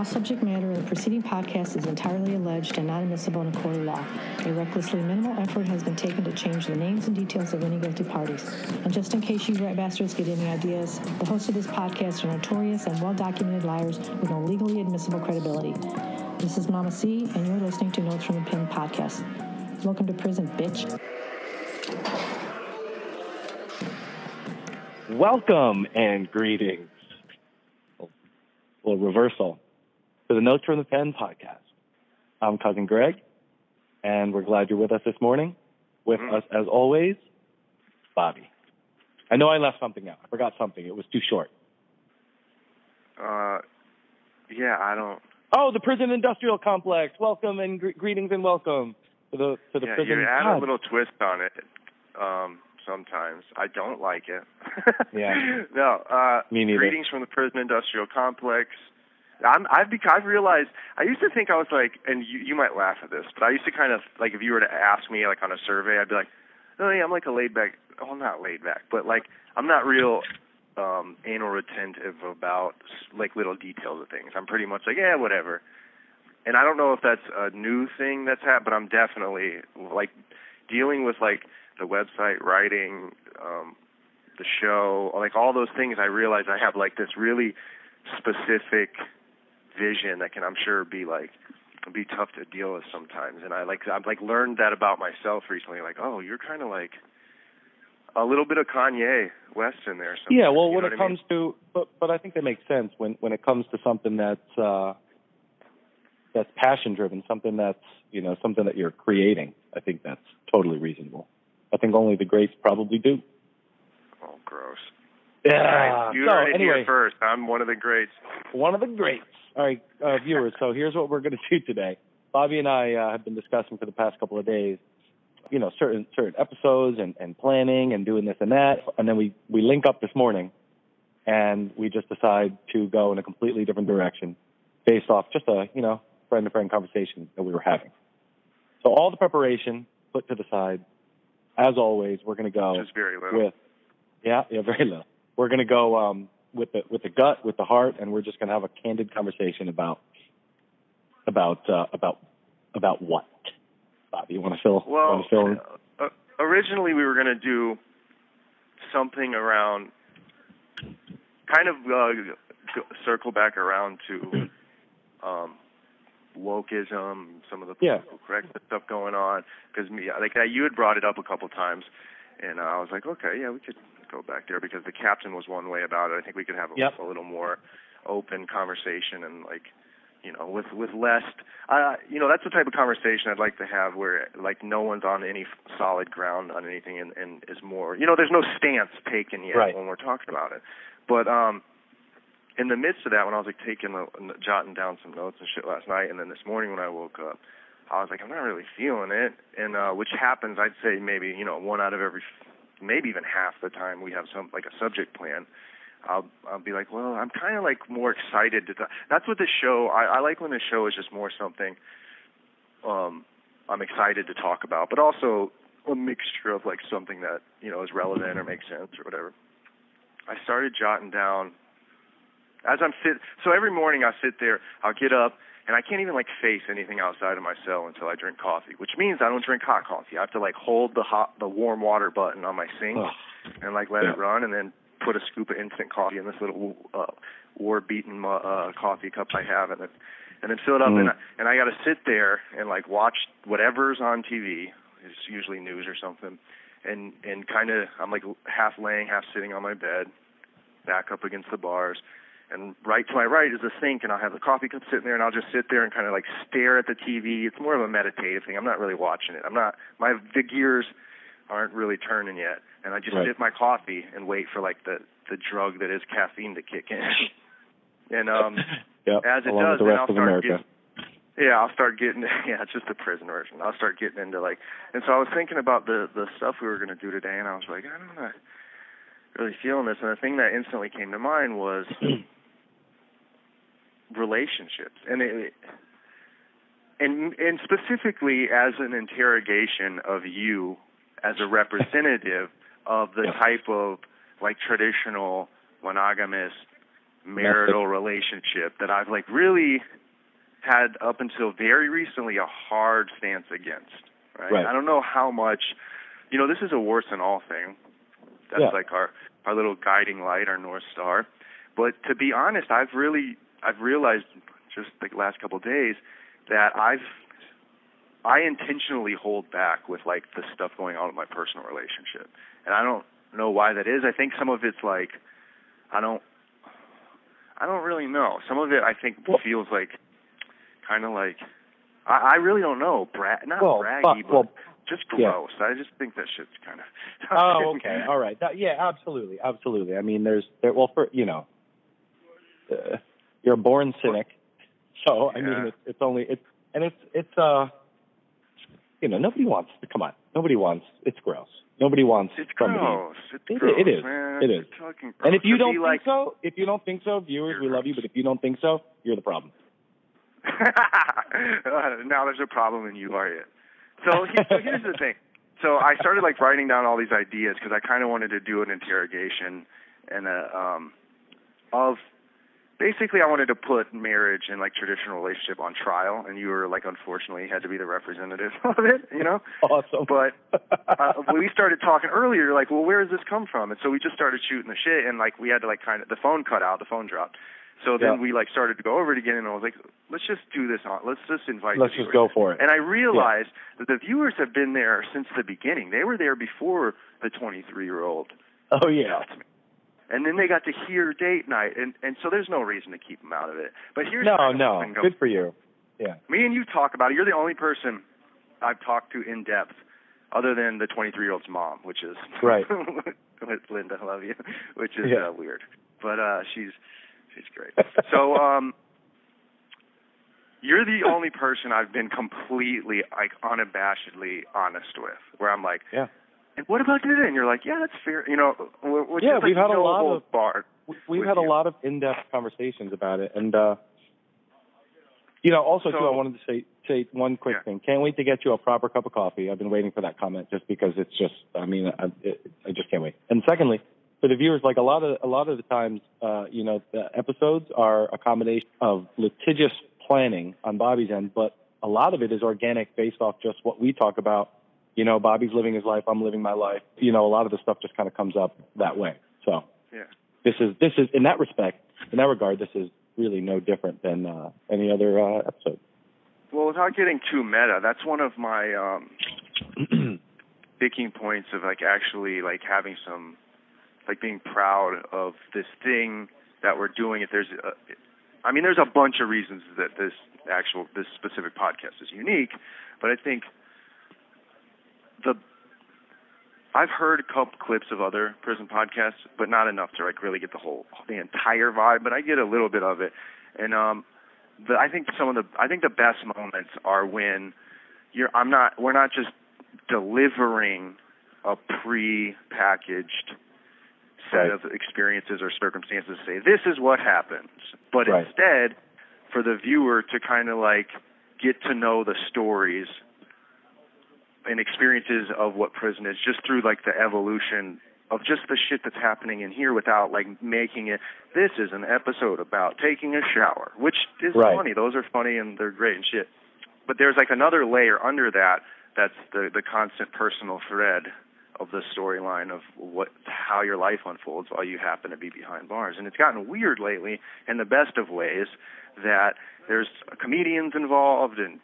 All subject matter of the preceding podcast is entirely alleged and not admissible in a court of law. A recklessly minimal effort has been taken to change the names and details of any guilty parties. And just in case you rat bastards get any ideas, the hosts of this podcast are notorious and well documented liars with no legally admissible credibility. This is Mama C, and you're listening to Notes from the Pen podcast. Welcome to prison, bitch. Welcome and greetings. A little reversal to the Notes from the Pen podcast. I'm Cousin Greg, and we're glad you're with us this morning. With us, as always, Bobby. I know I left something out. I forgot something. It was too short. Uh, yeah, I don't. Oh, the prison industrial complex. Welcome and gre- greetings and welcome to the to the yeah, prison. you add God. a little twist on it. Um, sometimes I don't like it. Yeah. No. Uh, Me neither. Greetings from the prison industrial complex. I'm, I've bec- I've realized I used to think I was like, and you you might laugh at this, but I used to kind of like if you were to ask me like on a survey, I'd be like, oh yeah, I'm like a laid back. Oh, not laid back, but like I'm not real um anal retentive about like little details of things. I'm pretty much like, yeah, whatever. And I don't know if that's a new thing that's happened, but I'm definitely like dealing with like the website writing, um, the show, like all those things. I realize I have like this really specific vision that can, I'm sure, be like be tough to deal with sometimes. And I like I've like learned that about myself recently. Like, oh, you're kind of like a little bit of Kanye West in there. Yeah, well, when it I mean? comes to, but but I think that makes sense when when it comes to something that's uh, that's passion driven, something that's you know something that you're creating. I think that's totally reasonable. I think only the greats probably do. Oh, gross. Yeah. All right, you so heard it anyway, here first. I'm one of the greats. one of the greats. All right, uh, viewers. So here's what we're going to do today. Bobby and I uh, have been discussing for the past couple of days, you know, certain certain episodes and, and planning and doing this and that, and then we we link up this morning, and we just decide to go in a completely different direction, based off just a you know friend to friend conversation that we were having. So all the preparation put to the side. As always, we're going to go Just very little. with yeah yeah very low. We're going to go um, with the with the gut, with the heart, and we're just going to have a candid conversation about about uh, about about what. Bobby, you want to fill? Well, want to fill? in? uh, originally we were going to do something around, kind of uh, circle back around to um, wokeism, some of the Yeah. political correctness stuff going on. Because me, like uh, you had brought it up a couple times, and uh, I was like, okay, yeah, we could go back there because the captain was one way about it. I think we could have a, Yep. a little more open conversation and like you know, with with less, uh, you know, that's the type of conversation I'd like to have where like no one's on any solid ground on anything, and, and is more, you know, there's no stance taken yet Right. when we're talking about it. But um, in the midst of that, when I was like taking, a, jotting down some notes and shit last night, and then this morning when I woke up, I was like, I'm not really feeling it, and uh, which happens, I'd say maybe you know one out of every, maybe even half the time we have some like a subject plan. I'll I'll be like, well, I'm kind of like more excited to. Talk. That's what the show. I, I like when the show is just more something. Um, I'm excited to talk about, but also a mixture of like something that you know is relevant or makes sense or whatever. I started jotting down as I'm sit. So every morning I sit there. I'll get up and I can't even like face anything outside of my cell until I drink coffee, which means I don't drink hot coffee. I have to like hold the hot, the warm water button on my sink and like let Yeah. it run, and then put a scoop of instant coffee in this little uh, war-beaten uh, coffee cup I have, and then and then fill it up, Mm. and I, and I got to sit there and like watch whatever's on TV. It's usually news or something, and and kind of I'm like half laying, half sitting on my bed, back up against the bars. And right to my right is a sink, and I'll have the coffee cup sitting there, and I'll just sit there and kind of like stare at the TV. It's more of a meditative thing. I'm not really watching it. I'm not. My the gears aren't really turning yet, and I just Right. sip my coffee and wait for like the the drug that is caffeine to kick in. and um, yep. as it along does, with the then rest I'll of start America. getting, yeah, I'll start getting yeah, it's just the prison version. I'll start getting into like, and so I was thinking about the the stuff we were going to do today, and I was like, I'm not know really feeling this. And the thing that instantly came to mind was relationships, and it, and and specifically as an interrogation of you as a representative of the type of like traditional monogamous marital relationship that I've like really had up until very recently a hard stance against. Right? Right. I don't know how much. You know, this is a worse than all thing. That's Yeah. like our our little guiding light, our north star. But to be honest, I've really I've realized just the last couple of days that I've I intentionally hold back with like the stuff going on in my personal relationship. And I don't know why that is. I think some of it's like I don't I don't really know. Some of it I think Well- feels like kind of like I, I really don't know. Bra- not Well, braggy, but well, just yeah. gross. I just think that shit's kind of. Oh, okay. All right. That, yeah, absolutely, absolutely. I mean, there's there. Well, for you know, uh, you're a born cynic, so I mean, it's it's only it's and it's it's uh, you know, nobody wants. Come on, nobody wants. It's gross. Nobody wants It's somebody. gross. It's It- gross, it is. Man. It is. And if you don't think like, so, if you don't think so, viewers, we love you. But if you don't think so, you're the problem. Now there's a problem and you are it. So, he- so here's the thing. So I started like writing down all these ideas because I kind of wanted to do an interrogation and a um of basically I wanted to put marriage and like traditional relationship on trial and you were like unfortunately had to be the representative of it, you know? Awesome. But uh, we started talking earlier, like, well, where does this come from? And so we just started shooting the shit, and like we had to like kind of the phone cut out, the phone dropped. So then Yeah. we like started to go over it again, and I was like, let's just do this on. Let's just invite. Let's just go for it. And I realized that the viewers have been there since the beginning. They were there before the 23 year old. Oh yeah. And then they got to hear date night, and and so there's no reason to keep them out of it. But here's No, no. go- Good for you. Yeah. me and you talk about it. You're the only person I've talked to in depth, other than the 23 year old's mom, which is Right. with Linda, I love you, which is Yeah. uh, weird, but uh, she's she's great. So um, you're the only person I've been completely like unabashedly honest with, where I'm like, Yeah. What about today? And you're like, yeah, that's fair. You know, which Yeah, is we've had a lot of- barred. We've had a lot of in-depth conversations about it, and uh, you know, also too, I wanted to say say one quick Yeah. thing. Can't wait to get you a proper cup of coffee. I've been waiting for that comment just because it's just. I mean, I, it, I just can't wait. And secondly, for the viewers, like a lot of a lot of the times, uh, you know, the episodes are a combination of litigious planning on Bobby's end, but a lot of it is organic, based off just what we talk about. You know, Bobby's living his life. I'm living my life. You know, a lot of the stuff just kind of comes up that way. So Yeah. this is this is in that respect, in that regard, this is really no different than uh, any other uh, episode. Well, without getting too meta, that's one of my um sticking points of like actually like having some like being proud of this thing that we're doing. If there's, a, I mean, there's a bunch of reasons that this actual this specific podcast is unique, but I think the I've heard a couple clips of other prison podcasts, but not enough to like really get the whole the entire vibe. But I get a little bit of it, and um, the I think some of the I think the best moments are when you're I'm not we're not just delivering a pre-packaged set Right. of experiences or circumstances to say this is what happens, but Right. instead for the viewer to kind of like get to know the stories and experiences of what prison is just through like the evolution of just the shit that's happening in here without like making it this is an episode about taking a shower which is Right. funny. Those are funny and they're great and shit. But there's like another layer under that that's the the constant personal thread of the storyline of what how your life unfolds while you happen to be behind bars. And it's gotten weird lately in the best of ways that there's comedians involved and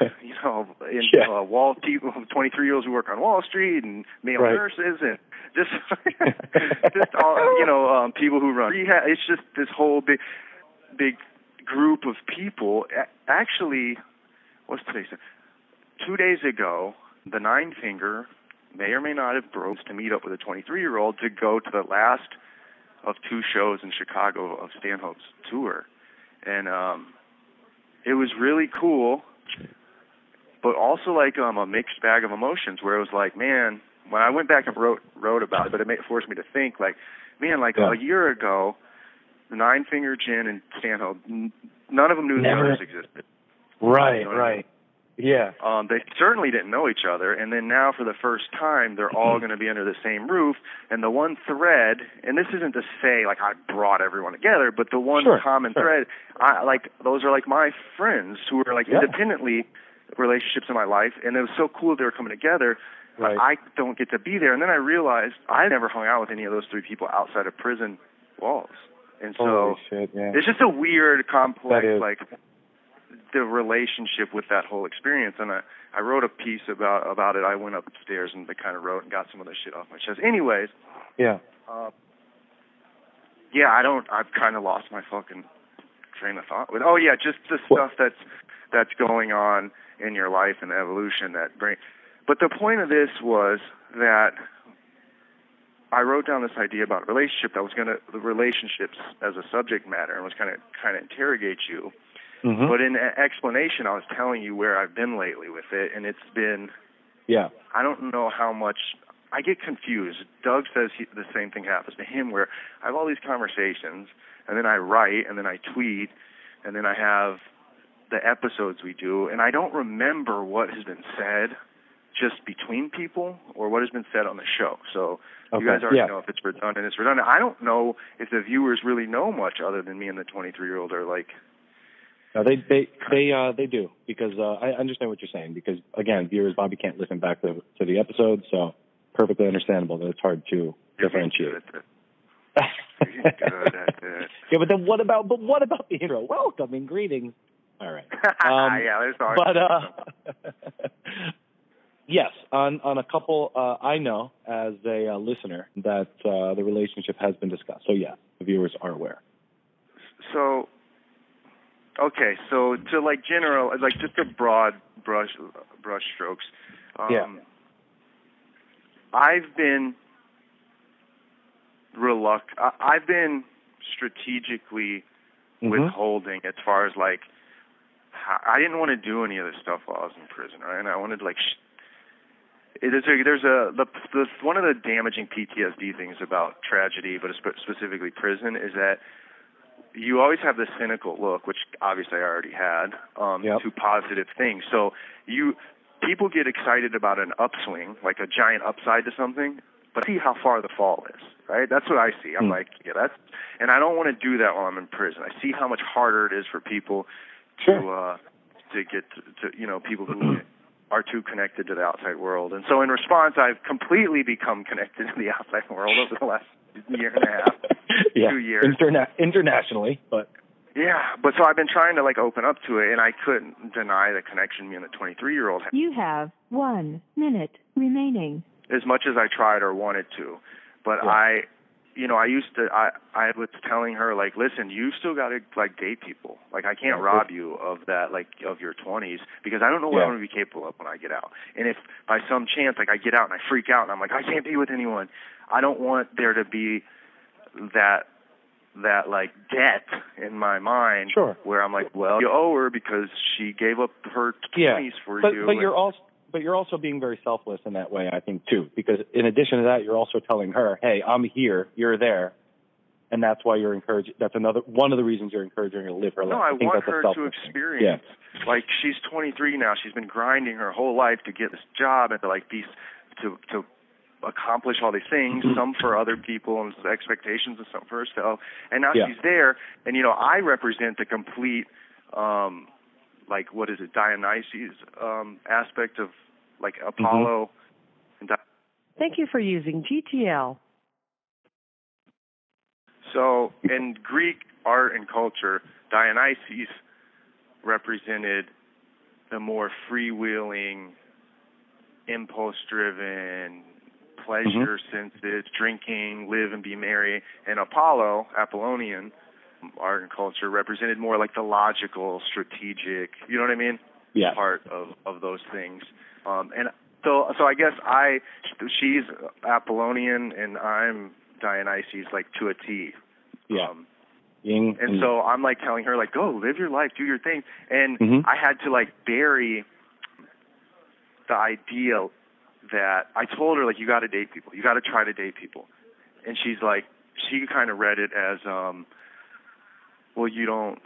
you know in Yeah. uh, wall people 23 year olds who work on Wall Street and male Right. nurses and just just all you know um people who run. Rehab it's just this whole big big group of people. Actually what's today's two days ago the nine finger may or may not have broke to meet up with a 23 year old to go to the last of two shows in Chicago of Stanhope's tour. And um it was really cool but also like um a mixed bag of emotions where it was like man when I went back and wrote wrote about it but it made, forced me to think like man like Yeah. a year ago the nine finger gin and Stanhope n- none of them knew Never- the others existed Right, You know what I right. Yeah. Um, they certainly didn't know each other, and then now for the first time, they're all going to be under the same roof. And the one thread, and this isn't to say like I brought everyone together, but the one Sure, common sure. thread, I like those are like my friends who are like Yeah. independently relationships in my life, and it was so cool they were coming together. But Right. I don't get to be there, and then I realized I never hung out with any of those three people outside of prison walls, and so shit, yeah. it's just a weird, complex, like the relationship with that whole experience. And I, I wrote a piece about about it. I went upstairs and I kind of wrote and got some of the shit off my chest. Anyways, Yeah. uh, yeah, I don't. I've kind of lost my fucking train of thought. With oh yeah, just the stuff that's that's going on in your life and evolution that bring. But the point of this was that I wrote down this idea about relationship that was going to the relationships as a subject matter and was kind of kind of interrogate you. Mhm. But in explanation, I was telling you where I've been lately with it, and it's been yeah. I don't know how much I get confused. Doug says he, the same thing happens to him, where I have all these conversations, and then I write, and then I tweet, and then I have the episodes we do, and I don't remember what has been said just between people or what has been said on the show. So Okay. you guys already yeah. know if it's redundant, it's redundant. I don't know if the viewers really know much other than me and the 23 year old are like, No, they they they uh they do because uh I understand what you're saying because again, viewers Bobby can't listen back to to the episode, so perfectly understandable that it's hard to you're differentiate. good at it. You're good at it. yeah, but then what about but what about the intro? Welcome and greetings. All right. Um, yeah, there's always but uh yes, on on a couple uh I know as a uh, listener that uh the relationship has been discussed. So yeah, the viewers are aware. So, okay, so to like general, like just a broad brush brush strokes. Um, Yeah. I've been reluctant. I've been strategically Mhm. withholding as far as like I didn't want to do any of this stuff while I was in prison, right? And I wanted like. Sh- it is a, there's a the, the one of the damaging PTSD things about tragedy, but specifically prison, is that you always have this cynical look, which obviously I already had, um, Yep. to positive things. So you people get excited about an upswing, like a giant upside to something, but see how far the fall is, right? That's what I see. I'm Hmm. like, yeah, that's, and I don't want to do that while I'm in prison. I see how much harder it is for people to uh, to get to, to you know people who are too connected to the outside world. And so in response, I've completely become connected to the outside world over the last year and a half. yeah. two years. Interna- internationally, but Yeah, but so I've been trying to like open up to it, and I couldn't deny the connection me and the 23 year old had, You have one minute remaining. as much as I tried or wanted to. But Yeah. I, you know, I used to. I I was telling her like, listen, you still got to like date people. Like I can't Yeah, rob you of that like of your 20s because I don't know what Yeah. I'm gonna be capable of when I get out. And if by some chance like I get out and I freak out and I'm like I can't be with anyone, I don't want there to be that that like debt in my mind Sure. where I'm like, well, you owe her because she gave up her 20s Yeah, for but you. but and- you're also but you're also being very selfless in that way, I think too, because in addition to that, you're also telling her, "Hey, I'm here, you're there," and that's why you're encouraging. That's another one of the reasons you're encouraging her to live her life. No. I, think want her to experience. Like she's 23 now. She's been grinding her whole life to get this job and to like be to to accomplish all these things. Mhm. Some for other people and expectations, and some for herself. And now Yeah. she's there. And you know, I represent the complete, um, like what is it, Dionysus um, aspect of like mm-hmm. Apollo. And Di- Thank you for using GTL. So in Greek art and culture, Dionysus represented the more freewheeling, impulse-driven, pleasure-sensitive, mm-hmm. drinking, live and be merry. And Apollo, Apollonian art and culture, represented more like the logical, strategic. You know what I mean? Yeah, part of of those things. Um, and so so I guess I she's Apollonian and I'm Dionysus like to a T. yeah. Um, Ying and so I'm like telling her like go live your life, do your thing. And Mhm. I had to like bury the idea that I told her like you got to date people. You got to try to date people. And she's like she kind of read it as um well you don't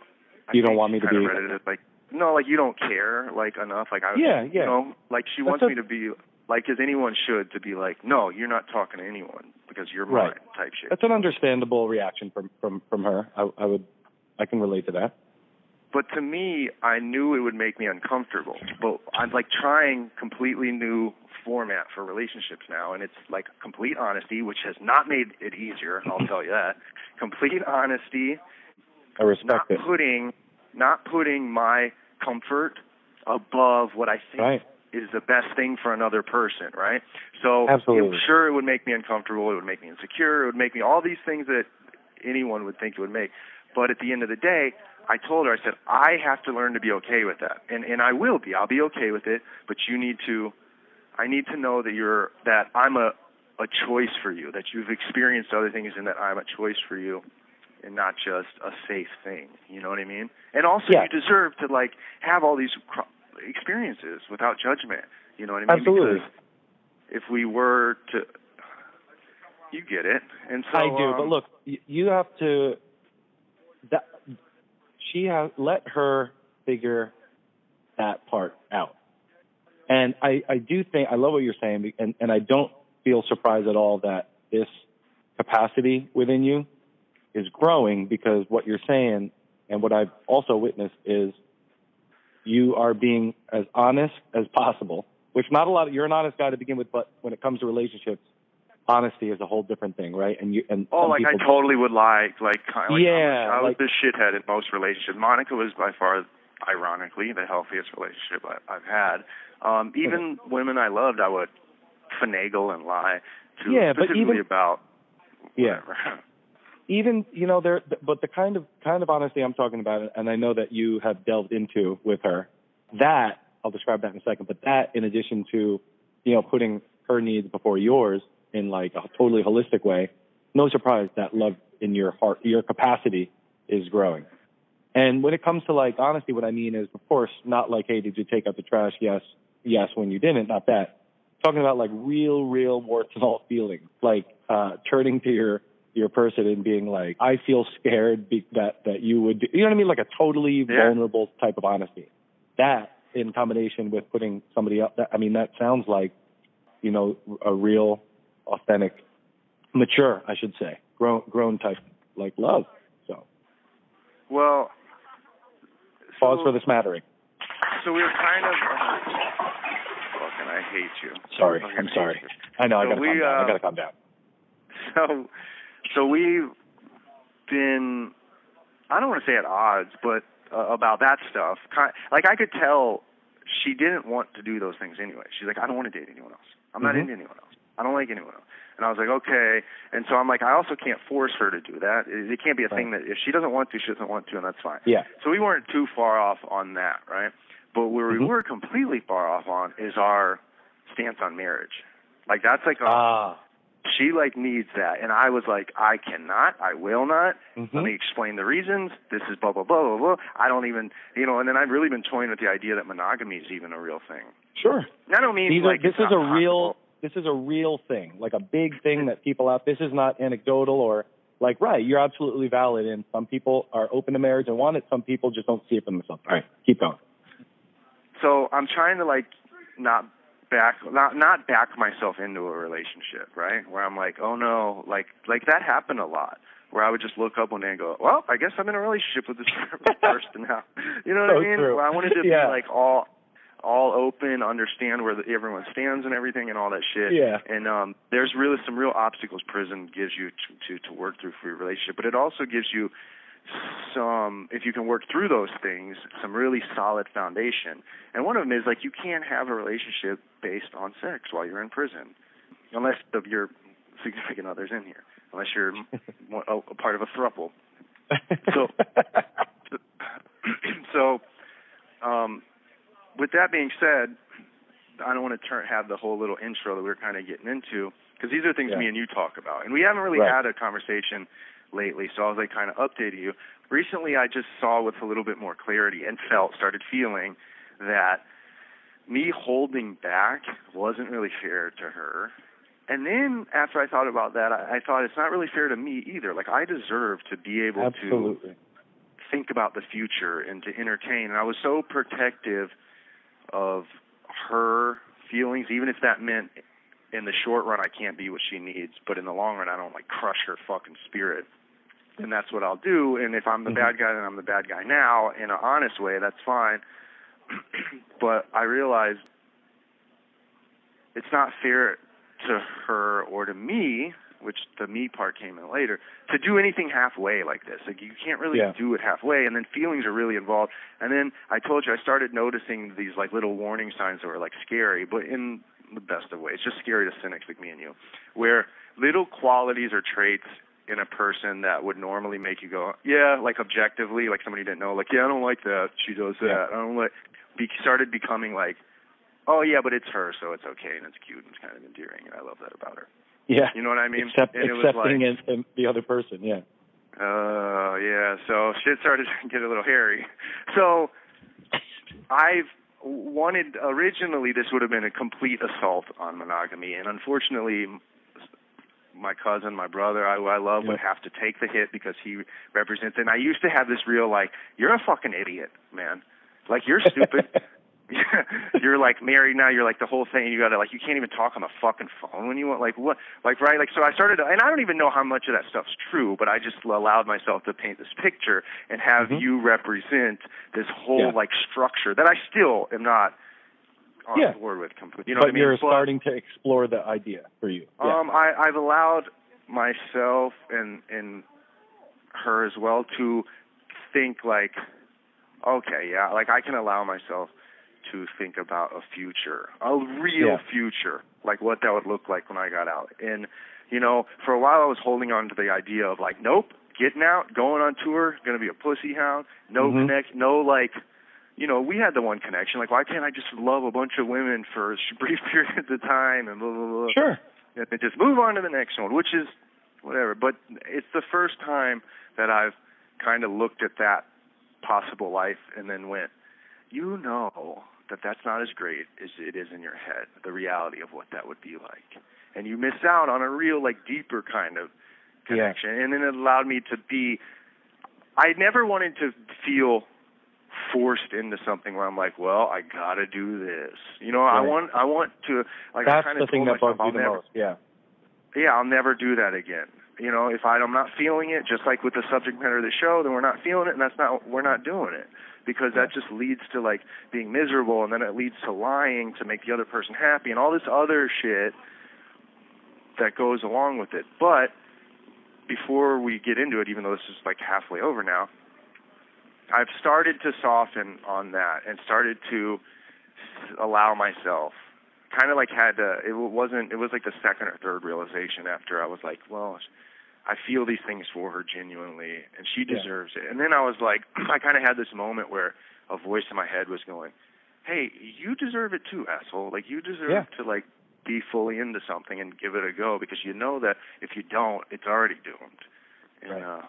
I You don't want me to be- read it as like no, like you don't care like enough. Like I, Yeah, yeah. You know, like she That's wants a- me to be like as anyone should to be like, no, you're not talking to anyone because you're Right. mine type shit. That's an understandable reaction from from from her. I, I would, I can relate to that. But to me, I knew it would make me uncomfortable. But I'm like trying completely new format for relationships now, and it's like complete honesty, which has not made it easier. I'll tell you that. Complete honesty, I respect not it. putting, not putting my comfort above what I think Right. is the best thing for another person, right? So Absolutely. it- sure, it would make me uncomfortable. It would make me insecure. It would make me all these things that anyone would think it would make. But at the end of the day, I told her, I said, I have to learn to be okay with that, and and I will be. I'll be okay with it. But you need to, I need to know that you're that I'm a a choice for you. That you've experienced other things, and that I'm a choice for you and not just a safe thing. You know what I mean? And also, Yeah. you deserve to like have all these experiences without judgment. You know what I mean? Absolutely. Because if we were to, you get it. And so I do, um, but look, you have to. That she has let her figure that part out, and I I do think I love what you're saying, and and I don't feel surprised at all that this capacity within you is growing because what you're saying and what I've also witnessed is you are being as honest as possible, which not a lot of, you're an honest guy to begin with, but when it comes to relationships, honesty is a whole different thing, right? And you and Oh, like I totally would lie. Like, kind like Yeah, I was like- the shithead in most relationships. Monica was by far, ironically, the healthiest relationship I, I've had. Um, even women I loved, I would finagle and lie to Yeah, but specifically even- about yeah, whatever. even you know there, but the kind of kind of honesty I'm talking about, and I know that you have delved into with her, that I'll describe that in a second. But that, in addition to, you know, putting her needs before yours in like a totally holistic way, no surprise that love in your heart, your capacity is growing. And when it comes to like honesty, what I mean is, of course, not like, hey, did you take out the trash? Yes, yes. When you didn't, not that. Talking about like real, real warts and all feelings, like uh, turning to your your person and being like, I feel scared be- that that you would, do, you know what I mean? Like a totally Yeah. vulnerable type of honesty. That in combination with putting somebody up, that, I mean, that sounds like, you know, a real, authentic, mature, I should say, grown grown type like love. So Well, pause so, for the smattering. So we are kind of. fucking, I hate you. Sorry, I'm sorry. you. I know. I gotta we, calm down. I uh, gotta calm down. so so we've been I don't want to say at odds, but uh, about that stuff. Kind like I could tell she didn't want to do those things anyway. She's like, I don't want to date anyone else. I'm not Mhm. into anyone else. I don't like anyone else. And I was like, okay. And so I'm like, I also can't force her to do that. It, it can't be a thing that if she doesn't want to, she doesn't want to, and that's fine. Yeah. So we weren't too far off on that, right? But where Mhm. we were completely far off on is our stance on marriage. Like that's like a, Ah. She like needs that and i was like i cannot i will not Mhm. let me explain the reasons this is blah blah blah blah blah i don't even you know and then i've really been toying with the idea that monogamy is even a real thing Sure. and i don't mean These are, like this is a not real this is a real thing, like a big thing that people out. This is not anecdotal or like right. You're absolutely valid, and some people are open to marriage and want it. Some people just don't see it for themselves. All right, keep going. so i'm trying to like not back not not back myself into a relationship right where i'm like oh no like like that happened a lot where I would just look up one day and go, well, I guess I'm in a relationship with this person now. You know what So I mean? true. Where I wanted to Yeah. be like all all open, understand where the, everyone stands and everything and all that shit. Yeah. And um there's really some real obstacles prison gives you to, to to work through for your relationship, but it also gives you some if you can work through those things, some really solid foundation. And one of them is like you can't have a relationship based on sex while you're in prison, unless the, your significant other's in here, unless you're a, a part of a thruple. So- so, um, with that being said, I don't want to turn have the whole little intro that we were kind of getting into because these are things Yeah. me and you talk about, and we haven't really Right. had a conversation lately. So I was like kind of updating you. Recently, I just saw with a little bit more clarity and felt started feeling that me holding back wasn't really fair to her. And then after I thought about that, I, I thought it's not really fair to me either. Like I deserve to be able to think about the future and to entertain. And I was so protective of her feelings, even if that meant in the short run I can't be what she needs, but in the long run I don't like crush her fucking spirit. And that's what I'll do. And if I'm the Mhm. bad guy, then I'm the bad guy now in an honest way. That's fine. but I realize it's not fair to her or to me, which the me part came in later, to do anything halfway like this. Like you can't really Yeah. do it halfway, and then feelings are really involved. And then I told you I started noticing these like little warning signs that were like scary, but in the best of ways, just scary to cynics like me and you, where little qualities or traits in a person that would normally make you go, yeah, like objectively, like somebody didn't know, like yeah, I don't like that. She does that. Yeah. I don't like. Be, started becoming like, oh yeah, but it's her, so it's okay and it's cute and it's kind of endearing, and I love that about her. Yeah. You know what I mean? Accept, and accepting like, it- and the other person. Yeah. uh, yeah. So shit started to get a little hairy. So I've wanted originally this would have been a complete assault on monogamy, and unfortunately, my cousin, my brother, I, who I love, would have to take the hit because he represents. And I used to have this real like, you're a fucking idiot, man. Like you're stupid. you're like married now. You're like the whole thing. You gotta like you can't even talk on the fucking phone when you want. Like what? Like right? Like so I started, and I don't even know how much of that stuff's true, but I just allowed myself to paint this picture and have Mhm. you represent this whole Yeah. like structure that I still am not on Yeah. board with completely. You know but what I mean? you're But- starting to explore the idea for you. Yeah. um, I, I've allowed myself and and her as well to think like, okay, yeah, like I can allow myself to think about a future, a real Yeah. future, like what that would look like when I got out. And you know, for a while I was holding on to the idea of like, nope, getting out, going on tour, gonna be a pussy hound, no Mhm. connect, no like you know, we had the one connection. Like, why can't I just love a bunch of women for brief periods of time and blah blah blah? Sure. and then just move on to the next one, which is whatever. But it's the first time that I've kind of looked at that possible life and then went, you know that that's not as great as it is in your head, the reality of what that would be like. And you miss out on a real, like, deeper kind of Yeah. connection. And then it allowed me to be, I never wanted to feel forced into something where I'm like, well, I gotta do this. You know, I want, I want to, like, I That's kind the of thing that myself, bugs I'll the never, most. Yeah. yeah, I'll never do that again. You know, if I, I'm not feeling it, just like with the subject matter of the show, then we're not feeling it, and that's not we're not doing it because that just leads to like being miserable, and then it leads to lying to make the other person happy, and all this other shit that goes along with it. But before we get into it, even though this is like halfway over now, I've started to soften on that and started to allow myself kind of like had to it wasn't it was like the second or third realization after I was like, well, I feel these things for her genuinely and she Yeah. deserves it. And then I was like I kind of had this moment where a voice in my head was going, "Hey, you deserve it too, asshole. Like you deserve Yeah. to like be fully into something and give it a go because you know that if you don't, it's already doomed." And Right. uh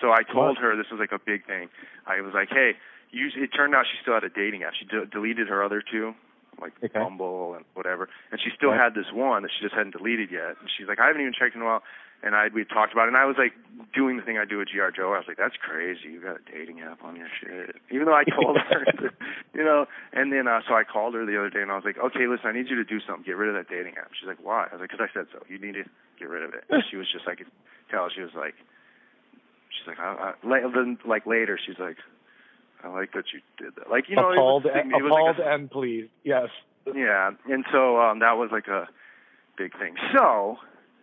so I told her this was like a big thing. I was like, "Hey, you it turned out she still had a dating app. She de- deleted her other two, like Okay. Bumble and whatever, and she still Right. had this one that she just hadn't deleted yet. And she's like, I haven't even checked in a while. And I we talked about it, and I was like doing the thing I do with GR Joe. I was like, that's crazy. You got a dating app on your shit, even though I told her, you know. And then uh, so I called her the other day, and I was like, okay, listen, I need you to do something. Get rid of that dating app. She's like, why? I was like, because I said so. You need to get rid of it. And she was just like, tell. She was like, she's like, I, I, like later, she's like. I like that you did that. Like you know, appalled, it was, and, it was like a- appalled and pleased. Yes. yeah, and so um, that was like a big thing. So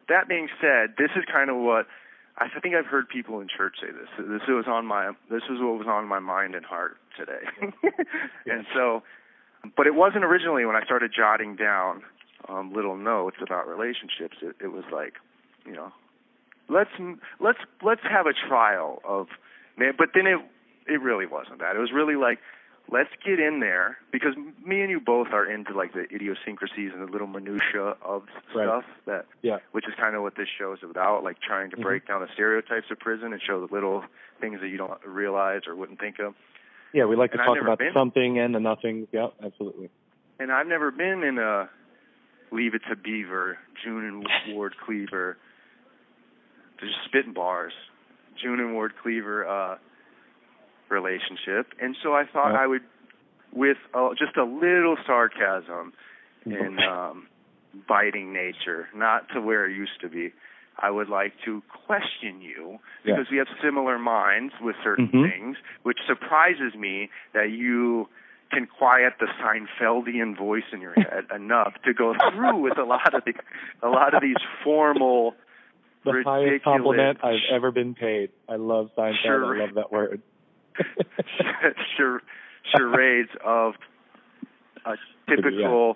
that being said, this is kind of what I think I've heard people in church say this. This was on my this was what was on my mind and heart today. and so, but it wasn't originally when I started jotting down um, little notes about relationships. It, it was like, you know, let's let's let's have a trial of man. But then it it really wasn't that. It was really like let's get in there because me and you both are into like the idiosyncrasies and the little minutia of Right. stuff that Yeah. which is kind of what this show is about like trying to Mhm. break down the stereotypes of prison and show the little things that you don't realize or wouldn't think of Yeah, we like to And talk about the been- something and the nothing. Yeah, absolutely. and I've never been in a Leave It to Beaver, June and Ward Cleaver, just spitting bars, June and Ward Cleaver uh, relationship, and so I thought Yeah. I would, with uh, just a little sarcasm and um, biting nature, not to where it used to be. I would like to question you Yeah. because we have similar minds with certain Mhm. things, which surprises me that you can quiet the Seinfeldian voice in your head enough to go through with a lot of the, a lot of these formal, the ridiculous, highest compliment I've ever been paid. I love Seinfeld. Sure. I love that word. char- charades of a typical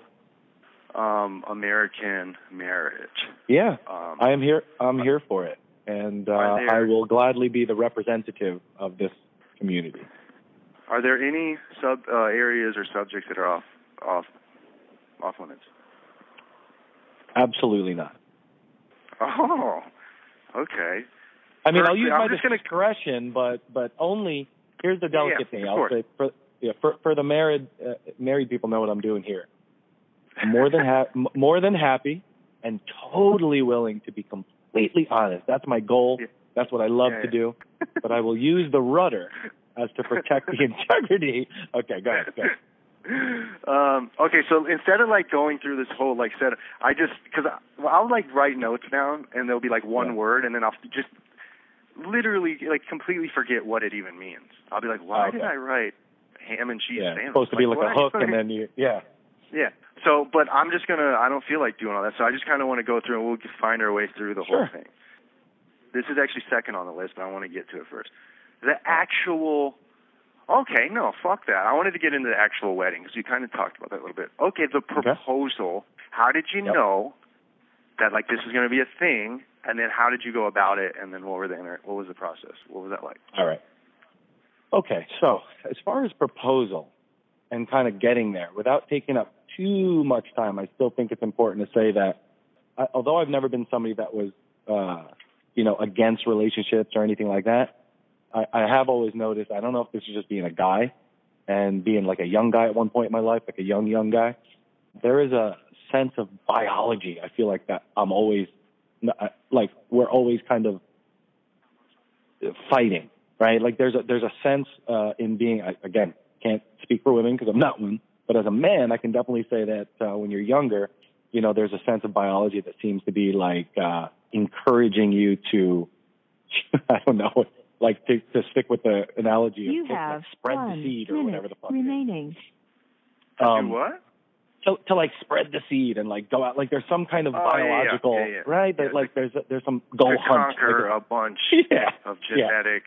um American marriage. yeah, Um, I am here. I'm here for it, and uh, there- I will gladly be the representative of this community. Are there any sub uh, areas or subjects that are off off off limits? Absolutely not. Oh, okay. I mean, First, I'll use I'm my just gonna- discretion, but but only here's the delicate Yeah, thing. I'll course. say for yeah for for the married uh, married people know what I'm doing here. More than ha- more than happy and totally willing to be completely honest. That's my goal. Yeah. That's what I love Yeah, to do. But I will use the rudder as to protect the integrity. Okay, go ahead. Go ahead. Um, okay, so instead of like going through this whole like set, I just because I'll like write notes down and there'll be like one Yeah. word and then I'll just literally like completely forget what it even means. I'll be like, why did I write ham and cheese Yeah, it's sandwich? supposed to be like a hook, and then you yeah. yeah. So, but I'm just gonna. I don't feel like doing all that. So I just kind of want to go through and we'll find our way through the Sure. whole thing. This is actually second on the list, but I want to get to it first. The actual. Okay, no, fuck that. I wanted to get into the actual wedding because we kind of talked about that a little bit. Okay, the proposal. How did you Yep. know that like this was going to be a thing? And then how did you go about it? And then what were the inter- what was the process? What was that like? All right. Okay, so as far as proposal and kind of getting there, without taking up too much time, I still think it's important to say that I, although I've never been somebody that was, uh, you know, against relationships or anything like that, I, I have always noticed. I don't know if this is just being a guy and being like a young guy at one point in my life, like a young young guy. There is a sense of biology. I feel like that I'm always like we're always kind of fighting right? Like there's a there's a sense uh, in being I, again can't speak for women because I'm not one, but as a man, I can definitely say that uh, when you're younger, you know, there's a sense of biology that seems to be like uh, encouraging you to, I don't know, like to, to stick with the analogy You of like, have spread the seed or whatever the fuck. it is. remaining. Um, Do what? to to like spread the seed and like go out like there's some kind of Oh, yeah, yeah, biological yeah, yeah. right that Yeah, like there's a, there's some go to hunt conquer like a bunch yeah of yeah. genetic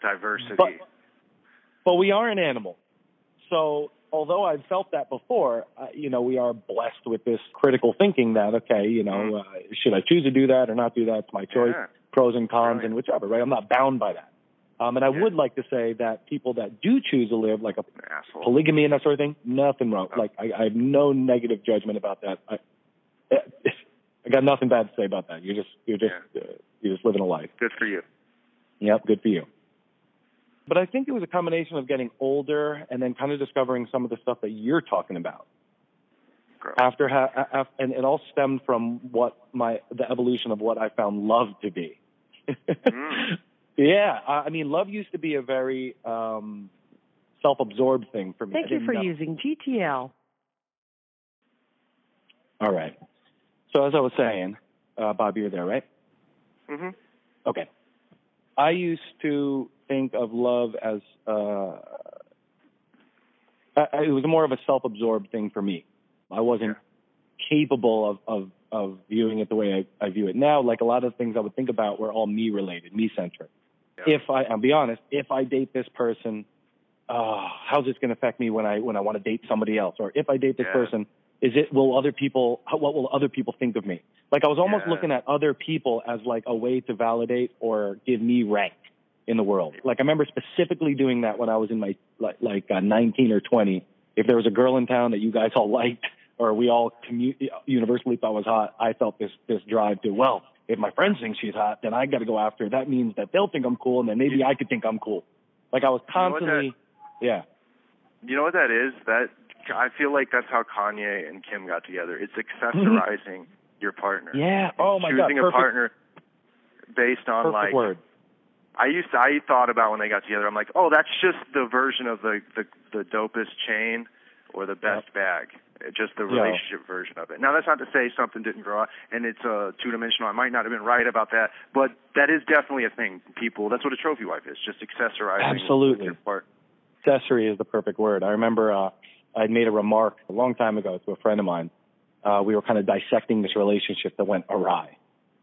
diversity. But, but we are an animal. So although I've felt that before, uh, you know, we are blessed with this critical thinking that, okay, you know, uh, should I choose to do that or not do that? It's my choice, Yeah. Pros and cons Brilliant. and whichever, right? I'm not bound by that. Um, and I Yeah. would like to say that people that do choose to live like a asshole. polygamy and that sort of thing, nothing wrong. Oh. Like I, I have no negative judgment about that. I, I got nothing bad to say about that. You're just, you're just, uh, you're just living a life. Good for you. Yep, good for you. But I think it was a combination of getting older and then kind of discovering some of the stuff that you're talking about. Gross. After ha- af- and it all stemmed from what my the evolution of what I found love to be. Mm. Yeah, I I mean, love used to be a very um, self-absorbed thing for me. Thank you for know. using GTL. All right. So as I was saying, uh, Bob, you're there, right? Mm Mhm. Okay. I used to think of love as uh, I- it was more of a self-absorbed thing for me. I wasn't capable of, of of viewing it the way I, I view it now. Like a lot of things I would think about were all me related, me centric. Yeah. If I, I'll be honest, if I date this person, uh, how's this going to affect me when I when I want to date somebody else? Or if I date this Yeah. person, is it will other people how, what will other people think of me? Like I was almost Yeah. looking at other people as like a way to validate or give me rank in the world. Like I remember specifically doing that when I was in my like like uh, 19 or 20. If there was a girl in town that you guys all liked or we all commu- universally thought was hot, I felt this this drive to well, if my friends think she's hot, then I got to go after her. That means that they'll think I'm cool, and then maybe I could think I'm cool. Like I was You know that- constantly, yeah, You know what that is? That I feel like that's how Kanye and Kim got together. It's accessorizing mm-hmm. your partner. yeah. Oh my god, Choosing a partner based on like word. I used to I thought about when they got together. I'm like, oh, that's just the version of the the, the dopest chain or the best bag. Just the Yeah. relationship version of it. Now that's not to say something didn't grow out and it's uh, two dimensional. I might not have been right about that, but that is definitely a thing. People, that's what a trophy wife is. Just accessorizing. Absolutely. part. accessory is the perfect word. I remember uh, I made a remark a long time ago to a friend of mine. Uh, we were kind of dissecting this relationship that went awry,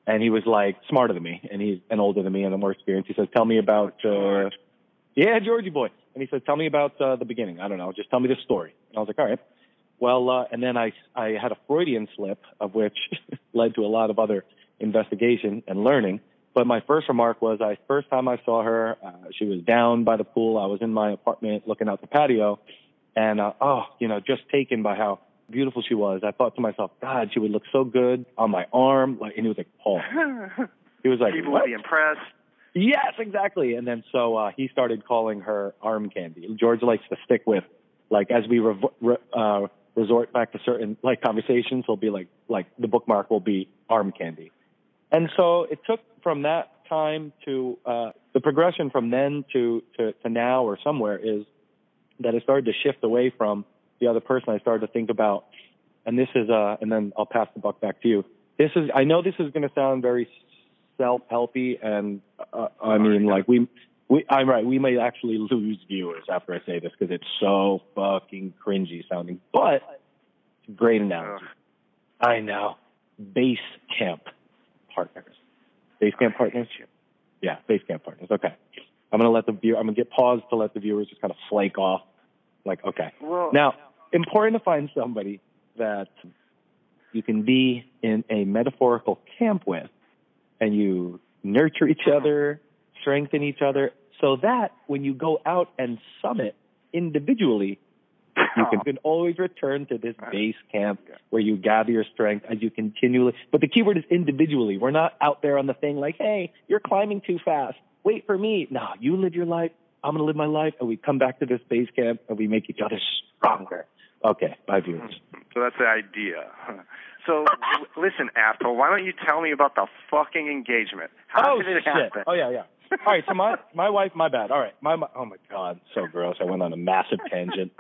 and he was like smarter than me, and he's and older than me, and more experienced. He says, "Tell me about." Uh, yeah, Georgie boy, and he said, "Tell me about uh, the beginning." I don't know, just tell me the story. And I was like, "All right." Well, uh, and then I I had a Freudian slip, of which led to a lot of other investigation and learning. But my first remark was, I first time I saw her, uh, she was down by the pool. I was in my apartment looking out the patio, and uh, oh, you know, just taken by how beautiful she was. I thought to myself, God, she would look so good on my arm. Like, and he was like, Paul. He was like, People what? would be impressed. Yes, exactly. And then so uh, he started calling her arm candy. George likes to stick with, like, as we rev- re- uh, resort back to certain like conversations, he'll be like, like the bookmark will be arm candy. And so it took from that time to uh, the progression from then to, to to now or somewhere is that I started to shift away from the other person. I started to think about, and this is uh, and then I'll pass the buck back to you. This is I know this is going to sound very self-helpy, and uh, I mean like we. We, I'm right. We may actually lose viewers after I say this because it's so fucking cringy sounding, but great analogy. I know. Base camp partners. Base camp partners? Yeah, base camp partners. Okay. I'm gonna let the viewer. I'm gonna get paused to let the viewers just kind of flake off. Like, okay. Well, Now, important to find somebody that you can be in a metaphorical camp with, and you nurture each uh-huh. other, strengthen each other, so that when you go out and summit individually, you uh-huh. can, can always return to this base camp where you gather your strength as you continually. But the key word is individually. We're not out there on the thing like, hey, you're climbing too fast. Wait for me. No, you live your life. I'm going to live my life. And we come back to this base camp and we make each other stronger. Okay, bye, viewers. So that's the idea. So listen, asshole. Why don't you tell me about the fucking engagement? How oh, did it shit. happen? Oh, yeah, yeah. All right, so my my wife, my bad. All right, my, my oh my god, so gross. I went on a massive tangent.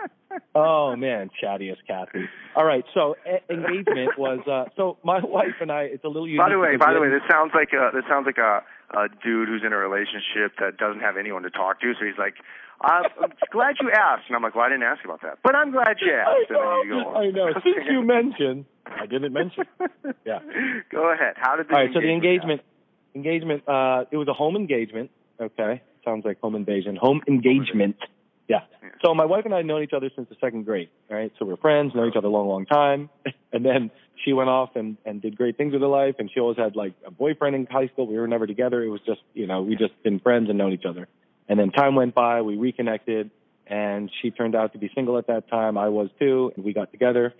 Oh man, chatty as Kathy. All right, so e- engagement was uh so my wife and I. It's a little unique. By the way, by the way, this sounds like a this sounds like a a dude who's in a relationship that doesn't have anyone to talk to. So he's like, I'm I'm glad you asked, and I'm like, well, I didn't ask about that, but I'm glad you I asked. And then know, you go. I know. Since you mentioned, I didn't mention. Yeah. Go ahead. How did the All right, so the engagement? engagement, engagement, uh, it was a home engagement. Okay, sounds like home invasion. Home engagement. Yeah. So my wife and I had known each other since the second grade. All right, so we're friends, know each other a long, long time. And then she went off and and did great things with her life. And she always had like a boyfriend in high school. We were never together. It was just you know we just been friends and known each other. And then time went by. We reconnected, and she turned out to be single at that time. I was too. And we got together.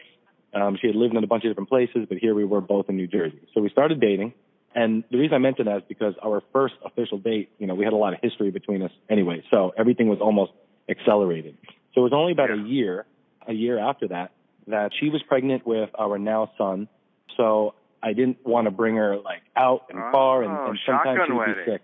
Um, she had lived in a bunch of different places, but here we were both in New Jersey. So we started dating. And the reason I mention that is because our first official date, you know, we had a lot of history between us anyway. So everything was almost accelerated. So it was only about a year, a year after that, that she was pregnant with our now son. So I didn't want to bring her like out and far and, Oh, and sometimes she would wedding. be sick.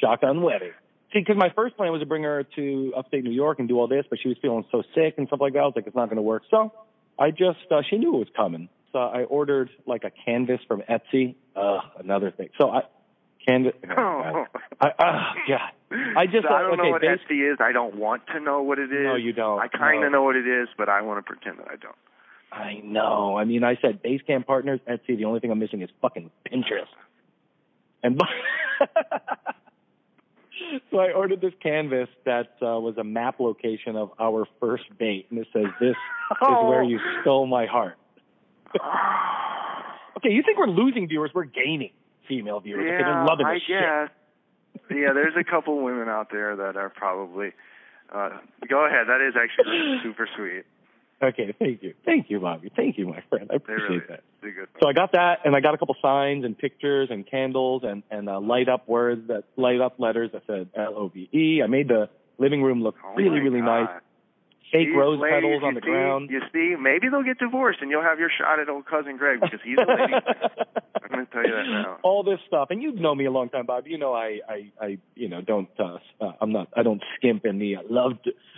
Shotgun wedding. See, because my first plan was to bring her to upstate New York and do all this, but she was feeling so sick and stuff like that. I was like, it's not going to work. So I just, uh, she knew it was coming. So I ordered like a canvas from Etsy. Uh, another thing. So I, canvas. Oh, God. I, uh, God. I just So I don't okay, know what Etsy is. I don't want to know what it is. No, you don't. I kind of No. know what it is, but I want to pretend that I don't. I know. I mean, I said Basecamp partners, Etsy. The only thing I'm missing is fucking Pinterest. And so I ordered this canvas that uh, was a map location of our first date, and it says, "This is where you stole my heart." okay, you think we're losing viewers? We're gaining female viewers. Yeah, they're loving I this shit. guess. yeah, there's a couple women out there that are probably. Uh, go ahead. That is actually super sweet. Okay, thank you, thank you, Bobby, thank you, my friend. I appreciate really that. So I got that, and I got a couple signs and pictures and candles and and uh, light up words that light up letters that said L O V E. I made the living room look Oh really really God. nice. Fake rose ladies, petals on the see, ground. You see, maybe they'll get divorced and you'll have your shot at old cousin Greg because he's a lady. I'm going to tell you that now. All this stuff, and you've known me a long time, Bob. You know, I, I, I you know, don't, uh, uh, I'm not, I don't skimp in the uh, love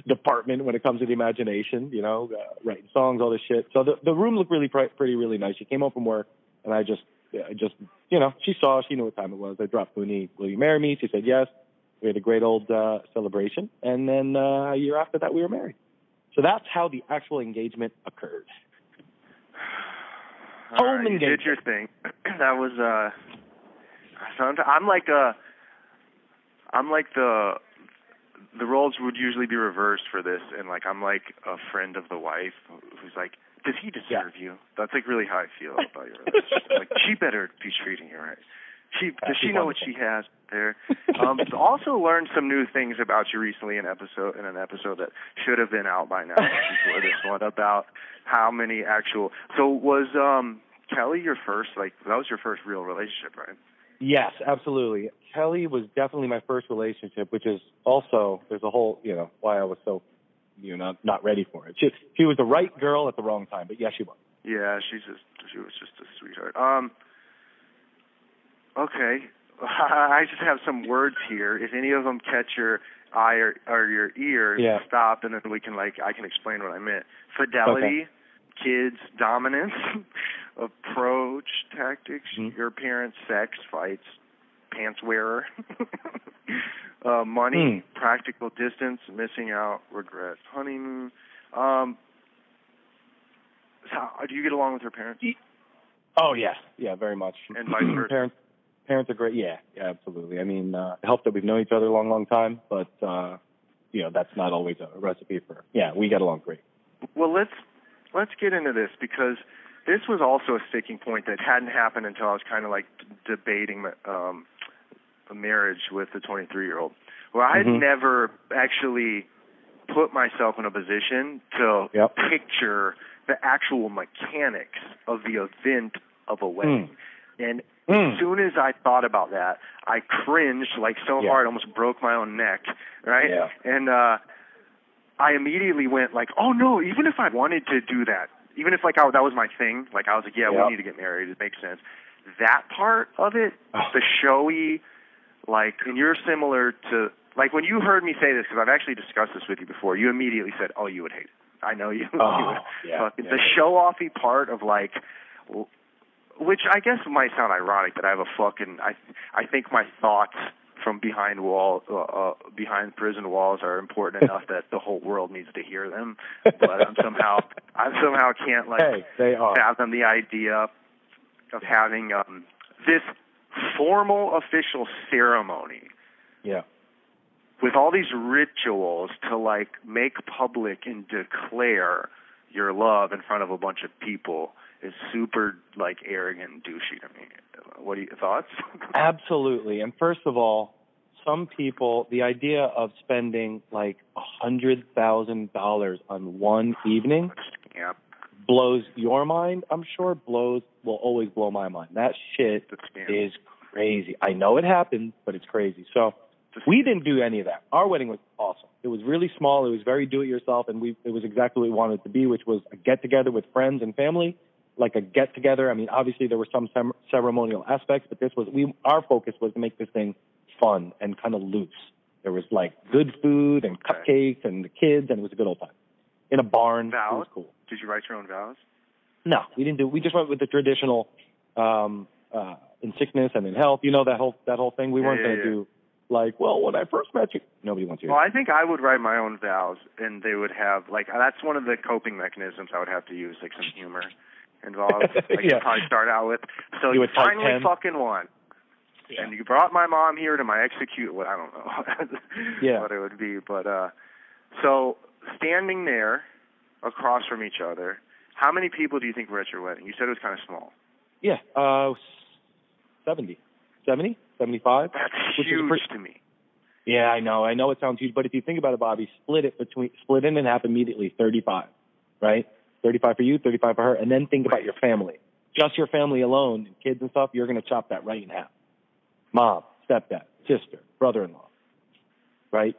department when it comes to the imagination. You know, uh, writing songs, all this shit. So the the room looked really pr- pretty, really nice. She came home from work, and I just, I just, you know, she saw, she knew what time it was. I dropped Mooney, will you marry me? She said yes. We had a great old uh, celebration, and then uh, a year after that, we were married. So that's how the actual engagement occurred. All Home right, you did your thing. that was uh sometimes I'm like a I'm like the the roles would usually be reversed for this and like I'm like a friend of the wife who's like does he deserve you? That's like really how I feel about your relationship. like she better be treating you right. She does she know what she has there? Um also learned some new things about you recently in episode in an episode that should have been out by now before this one about how many actual so was um Kelly your first like that was your first real relationship, right? Yes, absolutely. Kelly was definitely my first relationship, which is also there's a whole you know why I was so you know not not ready for it. She she was the right girl at the wrong time, but yes, she was. Yeah, she's just she was just a sweetheart. Um okay. I just have some words here. If any of them catch your eye or, or your ear, Yeah. stop and then we can like I can explain what I meant. Fidelity, kids, dominance, approach, tactics, Mhm. your parents, sex, fights, pants wearer, uh, money, Hmm. practical distance, missing out, regret, honeymoon. Um, so, do you get along with her parents? Oh yeah, yeah, very much. And vice versa. parents parents are great. Yeah, yeah, absolutely. I mean, uh, it helped that we've known each other a long, long time, but uh, you know that's not always a recipe for. Yeah, we get along great. Well, let's let's get into this because this was also a sticking point that hadn't happened until I was kind of like d- debating um, a marriage with a 23 year old. Well, I had Mhm. never actually put myself in a position to Yep. picture the actual mechanics of the event of a wedding. And Mm. as soon as I thought about that, I cringed like so Yeah. hard, almost broke my own neck, right? Yeah. And uh I immediately went like, "Oh no, even if I wanted to do that, even if like I, that was my thing, like I was like, yeah, Yeah. we need to get married. It makes sense." That part of it, Oh. the showy like and you're similar to like when you heard me say this because I've actually discussed this with you before, you immediately said, "Oh, you would hate it." I know you. you Oh, would yeah, yeah, the show offy part of like which I guess might sound ironic that I have a fucking I I think my thoughts from behind wall uh, uh behind prison walls are important enough that the whole world needs to hear them but I'm somehow I somehow can't like Hey, they are. fathom the idea of having um this formal official ceremony Yeah. with all these rituals to like make public and declare your love in front of a bunch of people is super like arrogant and douchey to me. What are your thoughts? Absolutely. And first of all, some people, the idea of spending like a hundred thousand dollars on one evening yeah, blows your mind. I'm sure blows will always blow my mind. That shit is crazy. I know it happened, but it's crazy. So we didn't do any of that. Our wedding was awesome. It was really small. It was very do it yourself, and we it was exactly what we wanted it to be, which was a get together with friends and family, like a get together. I mean, obviously there were some ceremonial aspects, but this was we our focus was to make this thing fun and kind of loose. There was like good food and cupcakes and the kids, and it was a good old time in a barn. It Vows? was cool. Did you write your own vows? No, we didn't do. We just went with the traditional, um, uh, in sickness and in health. You know that whole that whole thing. We Yeah, weren't yeah, going to yeah. do like, well, when I first met you. Nobody wants hear Well, I think I would write my own vows, and they would have like that's one of the coping mechanisms I would have to use, like some humor involved. Like Yeah. I'd probably start out with. So You you would finally 10. fucking won. Yeah. And you brought my mom here to my execute. What I don't know Yeah. what it would be, but uh, so standing there across from each other, how many people do you think were at your wedding? You said it was kind of small. Yeah, uh, 70, 70, 75. That's Which is huge pretty- to me. Yeah, I know. I know it sounds huge, but if you think about it, Bobby, split it between split it in half immediately. Thirty-five, right? Thirty-five for you, thirty-five for her, and then think about your family. Just your family alone, and kids and stuff. You're going to chop that right in half. Mom, stepdad, sister, brother-in-law, right?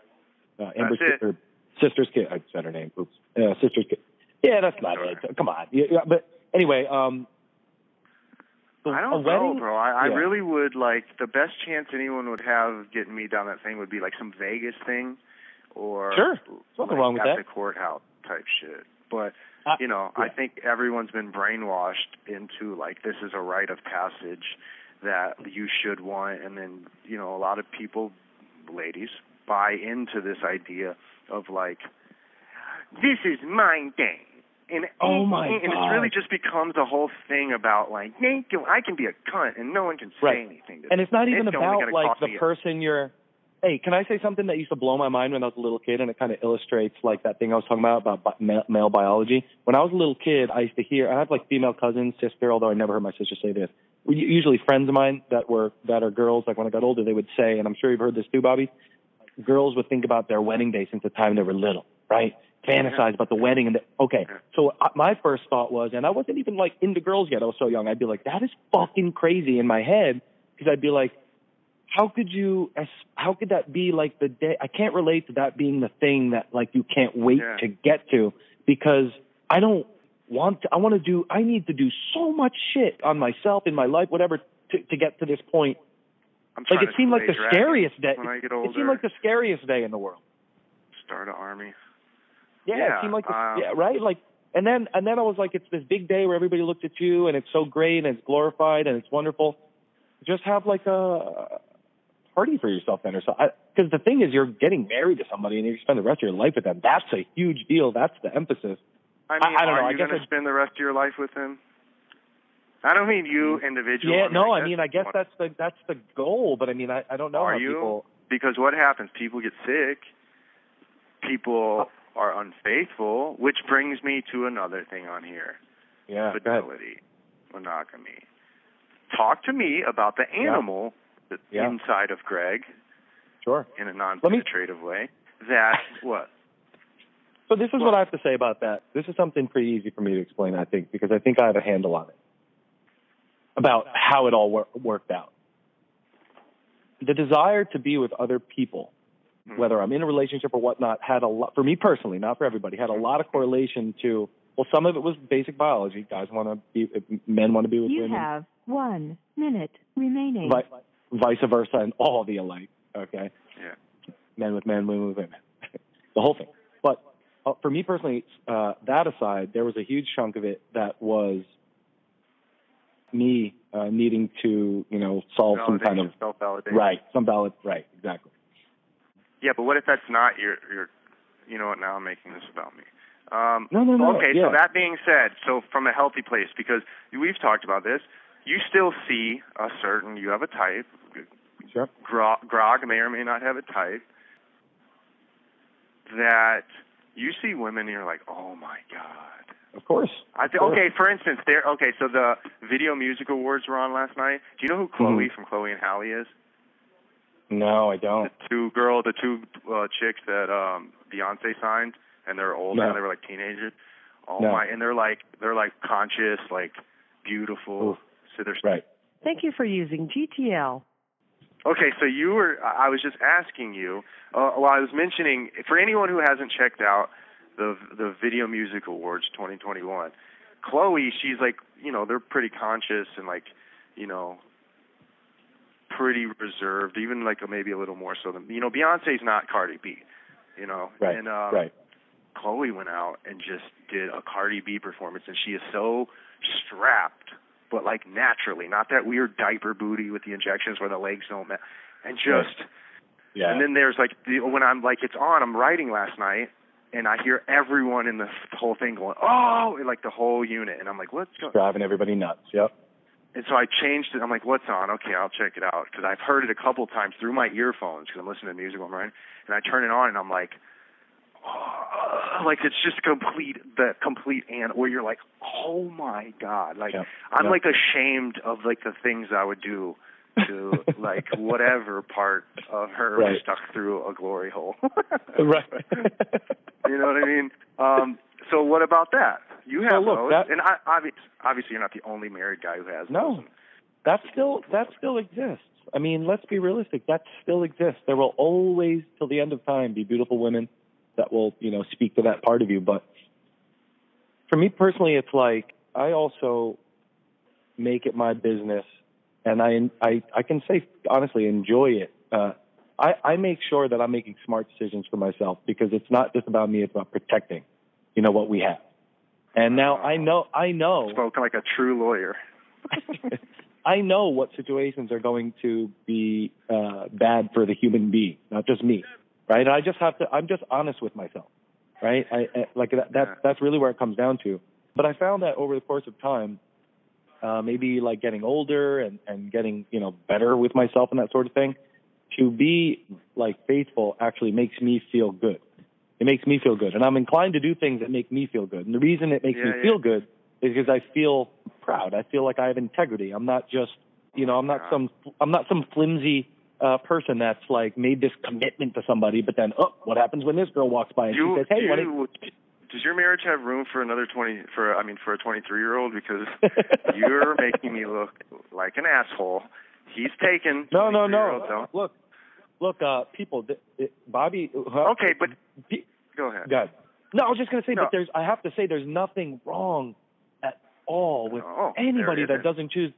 Uh, Amber's sister, sister's kid. I said her name. Oops. Uh, sister's kid. Yeah, that's not Sure. it. Come on. Yeah, yeah, but anyway, um, the- I don't wedding, know, bro. I, I yeah. really would like the best chance anyone would have getting me down that thing would be like some Vegas thing, or Sure. There's nothing like wrong with at that. the courthouse type shit. But I- you know, yeah. I think everyone's been brainwashed into like this is a rite of passage that you should want, and then you know a lot of people, ladies, buy into this idea of like this is my day. And, Oh, my and, and God. it really just becomes a whole thing about like, I can be a cunt and no one can say Right. anything. To this. and it's not even It's about like the person you're hey can i say something that used to blow my mind when i was a little kid and it kind of illustrates like that thing i was talking about about bi- male, biology? When i was a little kid i used to hear i have like female cousins sister although i never heard my sister say this. Usually friends of mine that were that are girls like when i got older they would say and i'm sure you've heard this too bobby girls would think about their wedding day since the time they were little right? Fantasize about the wedding and the, okay so uh, my first thought was and i wasn't even like into girls yet i was so young i'd be like that is fucking crazy in my head because i'd be like how could you as how could that be like the day i can't relate to that being the thing that like you can't wait Yeah. to get to because i don't want to i want to do i need to do so much shit on myself in my life whatever to to get to this point. I'm like it seemed like the scariest day. When I get it seemed like the scariest day in the world. Start an army. yeah, Yeah, it seemed like the, um, yeah right? Like and then and then i was like it's this big day where everybody looked at you and it's so great and it's glorified and it's wonderful. Just have like a party for yourself then or so because the thing is you're getting married to somebody and you spend the rest of your life with them that's a huge deal that's the emphasis I I- mean, I don't know, are I you guess going to spend the rest of your life with him? I don't mean you individually. yeah no i guess mean i guess that's the that's the goal but i mean i i don't know Are how you? people because what happens? People get sick. People uh. are unfaithful, which brings me to another thing on here: yeah fidelity, monogamy. Talk to me about the animal that's Yeah. inside of Greg sure in a non-penetrative way. That what? So this is Well- what I have to say about that. This is something pretty easy for me to explain, I think, because I think I have a handle on it about how it all wor- worked out. The desire to be with other people, Hmm. whether I'm in a relationship or whatnot, had a lot, for me personally, not for everybody, had a lot of correlation to, well, some of it was basic biology. Guys want to be, men want to be with You women, have one minute remaining. vi- vice versa, and all the alike, okay? Yeah. men with men, women with women, the whole thing. But uh, for me personally, uh, that aside, there was a huge chunk of it that was me uh, needing to, you know, solve some kind of self-validation. right, some valid, right, exactly. Yeah, but what if that's not your your? You know what? Now I'm making this about me. Um, No, no, no. okay, yeah. so that being said, so from a healthy place, because we've talked about this, you still see a certain, you have a type. sure. Grog, Grog may or may not have a type. That you see women and you're like, oh my god. Of course. I th- Sure. okay, for instance, there. Okay, so the Video Music Awards were on last night. Do you know who Chloe Mhm. from Chloe and Halle is? No, I don't. The two girl, the two uh, chicks that um Beyonce signed, and they're older, No. and they were like teenagers. Oh No. my! And they're like they're like conscious, like beautiful. Oof. So they're Right. Thank you for using GTL. Okay, so you were. I I was just asking you. Uh, well, I was mentioning for anyone who hasn't checked out the the Video Music Awards 2021. Chloe, she's like, you know, they're pretty conscious and like, you know, pretty reserved, even like maybe a little more so than you know. Beyonce's not Cardi B, you know. Right. And um, right. Chloe went out and just did a Cardi B performance, and she is so strapped, but like naturally, not that weird diaper booty with the injections where the legs don't, ma- and just. Yeah. And then there's like the, when I'm like it's on, I'm writing last night, and I hear everyone in the whole thing going, oh, and, like the whole unit, and I'm like, what's going? driving everybody nuts. Yep. And so I changed it. I'm like, what's on? Okay, I'll check it out because I've heard it a couple times through my earphones because I'm listening to music while I'm writing, and I turn it on and I'm like, like it's just complete the complete and where you're like, oh my god, like Yep. I'm Yep. like ashamed of like the things I would do to like whatever part of her was Right. stuck through a glory hole. right. you know what I mean? Um, so what about that? You have look, those, that- and I, obviously, obviously you're not the only married guy who has No. those. that still that still exists. I mean, let's be realistic. That still exists. There will always, till the end of time, be beautiful women that will you know speak to that part of you. But for me personally, it's like I also make it my business, and I I I can say honestly enjoy it. Uh, I I make sure that I'm making smart decisions for myself because it's not just about me; it's about protecting, you know, what we have. And now I know I know Spoken like a true lawyer. I know what situations are going to be uh, bad for the human being, not just me, right? I just have to. I'm just honest with myself, right? I, I like that. that that's really where it comes down to. But I found that over the course of time, uh, maybe like getting older and and getting you know better with myself and that sort of thing, to be like faithful actually makes me feel good. It makes me feel good, and I'm inclined to do things that make me feel good. And the reason it makes Yeah, me yeah. feel good is because I feel proud. I feel like I have integrity. I'm not just, you know, I'm not Yeah. some, I'm not some flimsy uh, person that's like made this commitment to somebody, but then, oh, what happens when this girl walks by and You, she says, hey, you, wanna-" does your marriage have room for another twenty? For I mean, for a twenty-three-year-old? Because you're making me look like an asshole. He's taken. no, no, 23-year-olds no. Look, look, uh, people, th- it, Bobby. Uh, Okay, but pe- go ahead. Go ahead. No, I was just gonna say, No. but there's, I have to say, there's nothing wrong at all with Oh, anybody that doesn't choose.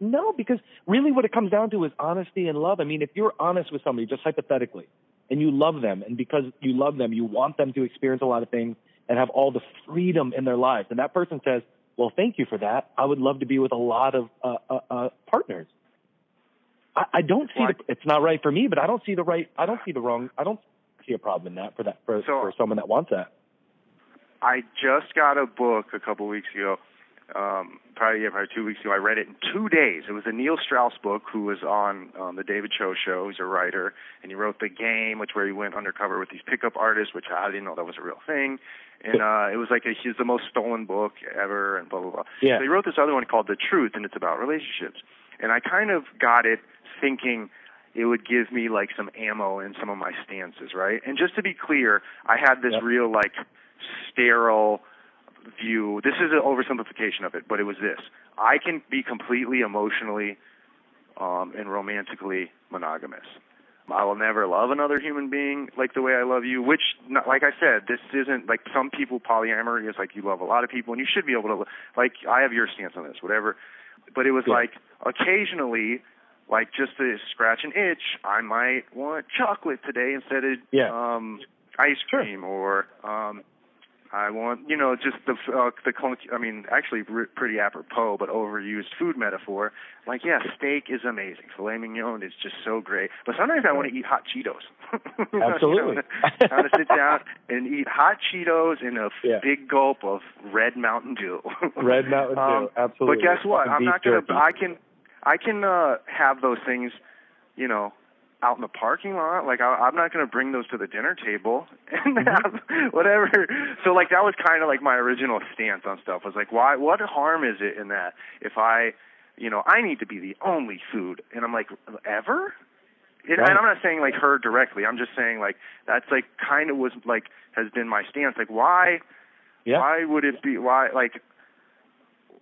No, because really, what it comes down to is honesty and love. I mean, if you're honest with somebody, just hypothetically, and you love them, and because you love them, you want them to experience a lot of things and have all the freedom in their lives, and that person says, "Well, thank you for that. I would love to be with a lot of uh, uh, uh, partners." I, I don't see Well, the. It's not right for me, but I don't see the right. I don't see the wrong. I don't see a problem in that for that for, So- for someone that wants that. I just got a book a couple weeks ago. Um, probably yeah, probably two weeks ago. I read it in two days. It was a Neil Strauss book, who was on um, the David Choe show. He's a writer, and he wrote The Game, which where he went undercover with these pickup artists, which I didn't know that was a real thing. And uh, it was like a, he's the most stolen book ever, and blah blah blah. Yeah. So he wrote this other one called The Truth, and it's about relationships. And I kind of got it thinking it would give me like some ammo in some of my stances, right? And just to be clear, I had this Yep. real like sterile view. This is an oversimplification of it, but it was this. I can be completely emotionally um, and romantically monogamous. I will never love another human being like the way I love you, which, not, like I said, this isn't like some people polyamory is like you love a lot of people and you should be able to, like, I have your stance on this, whatever. But it was Yeah. like occasionally, like just to scratch an itch, I might want chocolate today instead of Yeah. um, ice Sure. cream or um, I want, you know, just the uh, the clunky, I mean, actually r- pretty apropos, but overused food metaphor. Like, yeah, steak is amazing. Filet mignon is just so great. But sometimes I want to eat hot Cheetos. Absolutely. I want to sit down and eat hot Cheetos in a f- Yeah. big gulp of Red Mountain Dew. Red Mountain Dew, Um, absolutely. But guess what? I'm not gonna. jerky. I can, I can uh, have those things, you know, out in the parking lot. Like I, I'm not going to bring those to the dinner table and Mm-hmm. have whatever. So like that was kind of like my original stance on stuff. Was like, why? What harm is it in that if I, you know, I need to be the only food? And I'm like, ever? And, Right. and I'm not saying like her directly. I'm just saying like that's like kind of was like has been my stance. Like why? Yeah. Why would it be? Why like?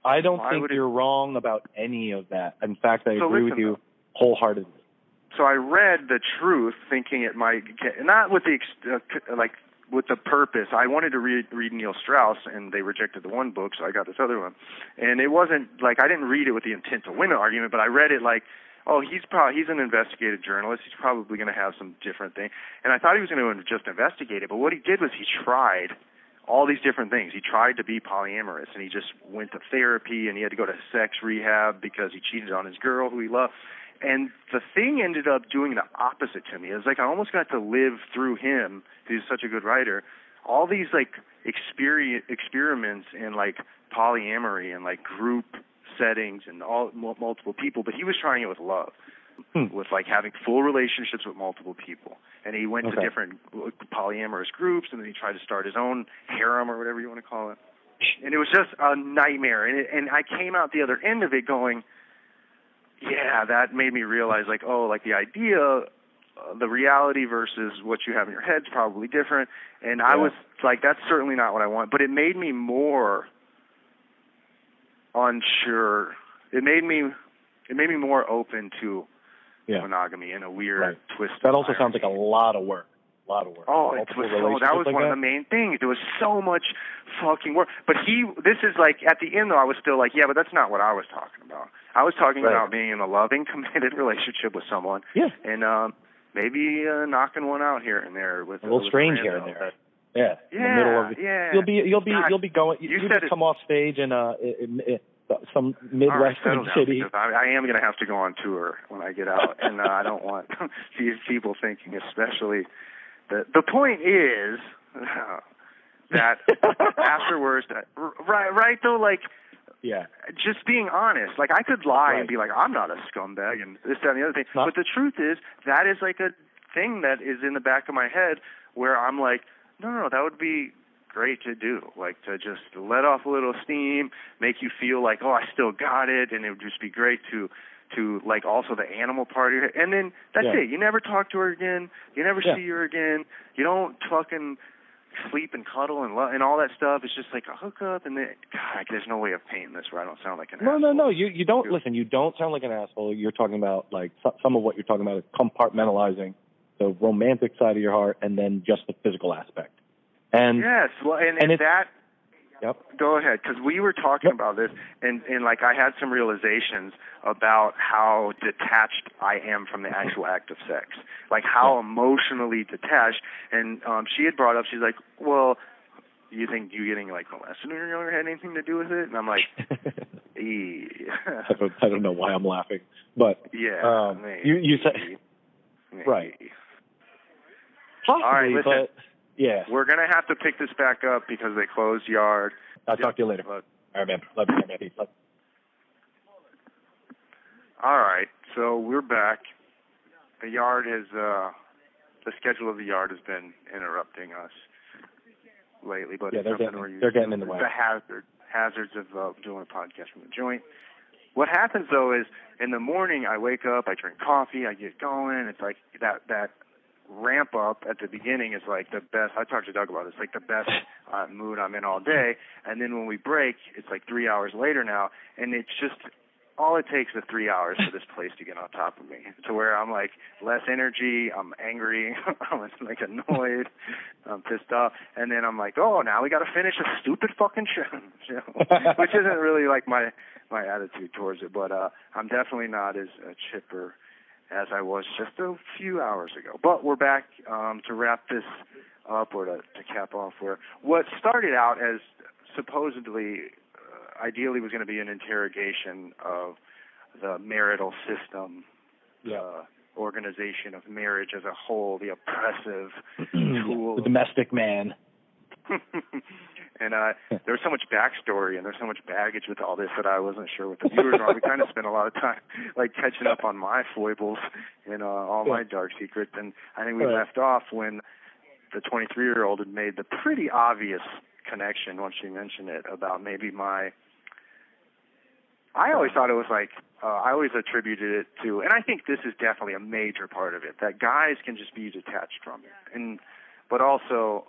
I don't think you're wrong about any of that. In fact, I So agree with you wholeheartedly. So I read the truth, thinking it might get not with the uh, like with the purpose. I wanted to read read Neil Strauss, and they rejected the one book, so I got this other one. And it wasn't like I didn't read it with the intent to win an argument, but I read it like, oh, he's probably he's an investigative journalist. He's probably going to have some different thing. And I thought he was going to just investigate it, but what he did was he tried all these different things. He tried to be polyamorous, and he just went to therapy, and he had to go to sex rehab because he cheated on his girl who he loved. And the thing ended up doing the opposite to me. It was like I almost got to live through him. He's such a good writer. All these like experience experiments in like polyamory and like group settings and all multiple people, but he was trying it with love, Hmm. with like having full relationships with multiple people. And he went Okay. to different polyamorous groups, and then he tried to start his own harem or whatever you want to call it. And it was just a nightmare. And it, and I came out the other end of it going, yeah, that made me realize like, oh, like the idea, uh, the reality versus what you have in your head's probably different. And I was like, that's certainly not what I want. But it made me more unsure. It made me, it made me more open to Yeah. monogamy in a weird Right. twist. That also sounds like a lot of work. A lot of work. Oh, it was so. That was like one of the main things. There was so much fucking work. But he, this is like at the end though. I was still like, yeah, but that's not what I was talking about. I was talking Right. about being in a loving, committed relationship with someone, Yeah. and um, maybe uh, knocking one out here and there with A little with strange here and there. Yeah. in Yeah, the middle of yeah. You'll be you'll be God, you'll be going. You, you said come off stage in uh in, in, some midwestern down, city. I, I am going to have to go on tour when I get out, and uh, I don't want these people thinking, especially the the point is Uh, that afterwards, right, right though, like Yeah. just being honest. Like I could lie Right. and be like, I'm not a scumbag and this, that, and the other thing. Not- But the truth is, that is like a thing that is in the back of my head where I'm like, no, no, no, that would be great to do. Like to just let off a little steam, make you feel like, oh, I still got it, and it would just be great to to like also the animal part of it. And then that's Yeah. it. You never talk to her again. You never Yeah. see her again. You don't fucking sleep and cuddle and love and all that stuff. It's just like a hookup, and then God, there's no way of painting this where I don't sound like an asshole. No, no, no. You you don't listen. You don't sound like an asshole. You're talking about like so- some of what you're talking about is compartmentalizing the romantic side of your heart and then just the physical aspect. And Yes, well, and, And and that. Yep. Go ahead, because we were talking Yep. about this, and and like I had some realizations about how detached I am from the actual act of sex, like how emotionally detached. And um she had brought up, she's like, well. You think you getting like molested when you're younger had anything to do with it? And I'm like, yeah, I don't I don't know why I'm laughing, but yeah. Um, you- you said- Right. possibly, right, listen. but yeah. We're gonna have to pick this back up because they closed yard. I'll talk to you later. All right, man. Love you, man. Peace. All right, so we're back. The yard has, uh, the schedule of the yard has been interrupting us lately, but Yeah, it's they're something getting- we're used they're getting in the way. The hazard, hazards of uh, doing a podcast from the joint. What happens though is in the morning I wake up, I drink coffee, I get going. It's like that that ramp up at the beginning is like the best. I talked to Doug about it. It's like the best uh, mood I'm in all day. And then when we break, it's like three hours later now, and it's just all it takes is three hours for this place to get on top of me to where I'm like less energy, I'm angry, I'm like annoyed, I'm pissed off, and then I'm like, oh, now we got to finish a stupid fucking show, which isn't really like my my attitude towards it, but uh I'm definitely not as uh, chipper as I was just a few hours ago. But we're back um, to wrap this up or to, to cap off where what started out as supposedly, uh, ideally, was going to be an interrogation of the marital system, Yeah. uh, organization of marriage as a whole, the oppressive tool. the domestic man. and uh, there was so much backstory and there's so much baggage with all this that I wasn't sure what the viewers were. We kind of spent a lot of time like catching up on my foibles and uh, all my dark secrets. And I think we Right. left off when the 23 year old had made the pretty obvious connection once she mentioned it about maybe my. I always thought it was like uh, I always attributed it to, and I think this is definitely a major part of it that guys can just be detached from it, and but also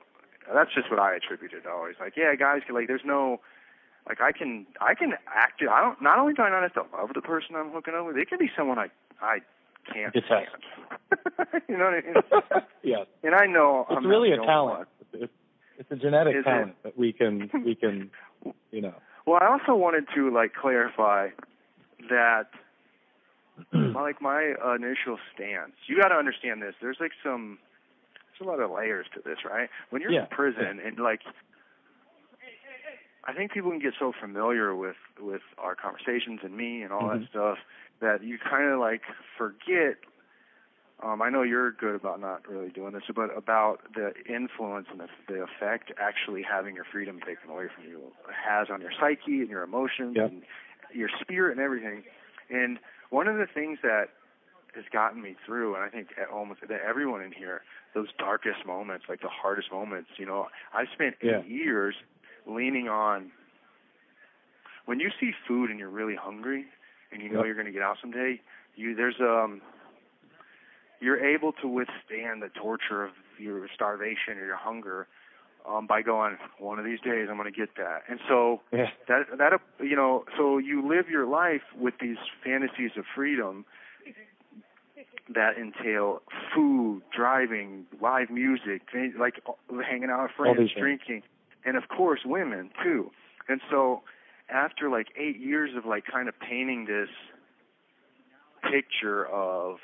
that's just what I attributed always. Like, yeah, guys can like, there's no, like, I can, I can act. it. I don't. Not only do I not have to love the person I'm hooking up with, it can be someone I, I can't stand. you know what I mean? yeah. And I know It's I'm really a talent. one. It's, it's a genetic Is it? talent that we can we can you know. Well, I also wanted to like clarify that like my initial stance. You got to understand this. There's like some there's a lot of layers to this, right? When you're Yeah. in prison and like I think people can get so familiar with with our conversations and me and all Mhm. that stuff that you kind of like forget um, I know you're good about not really doing this, but about the influence and the, the effect actually having your freedom taken away from you has on your psyche and your emotions Yep. and your spirit and everything. And one of the things that has gotten me through, and I think at almost that everyone in here, those darkest moments, like the hardest moments, you know, I spent eight Yeah. years leaning on. When you see food and you're really hungry, and you know Yep. you're going to get out someday, you there's um you're able to withstand the torture of your starvation or your hunger um by going one of these days I'm going to get that. And so Yeah. that that you know so you live your life with these fantasies of freedom that entail food, driving, live music, like hanging out with friends, drinking, and of course women too. And so after like eight years of like kind of painting this picture of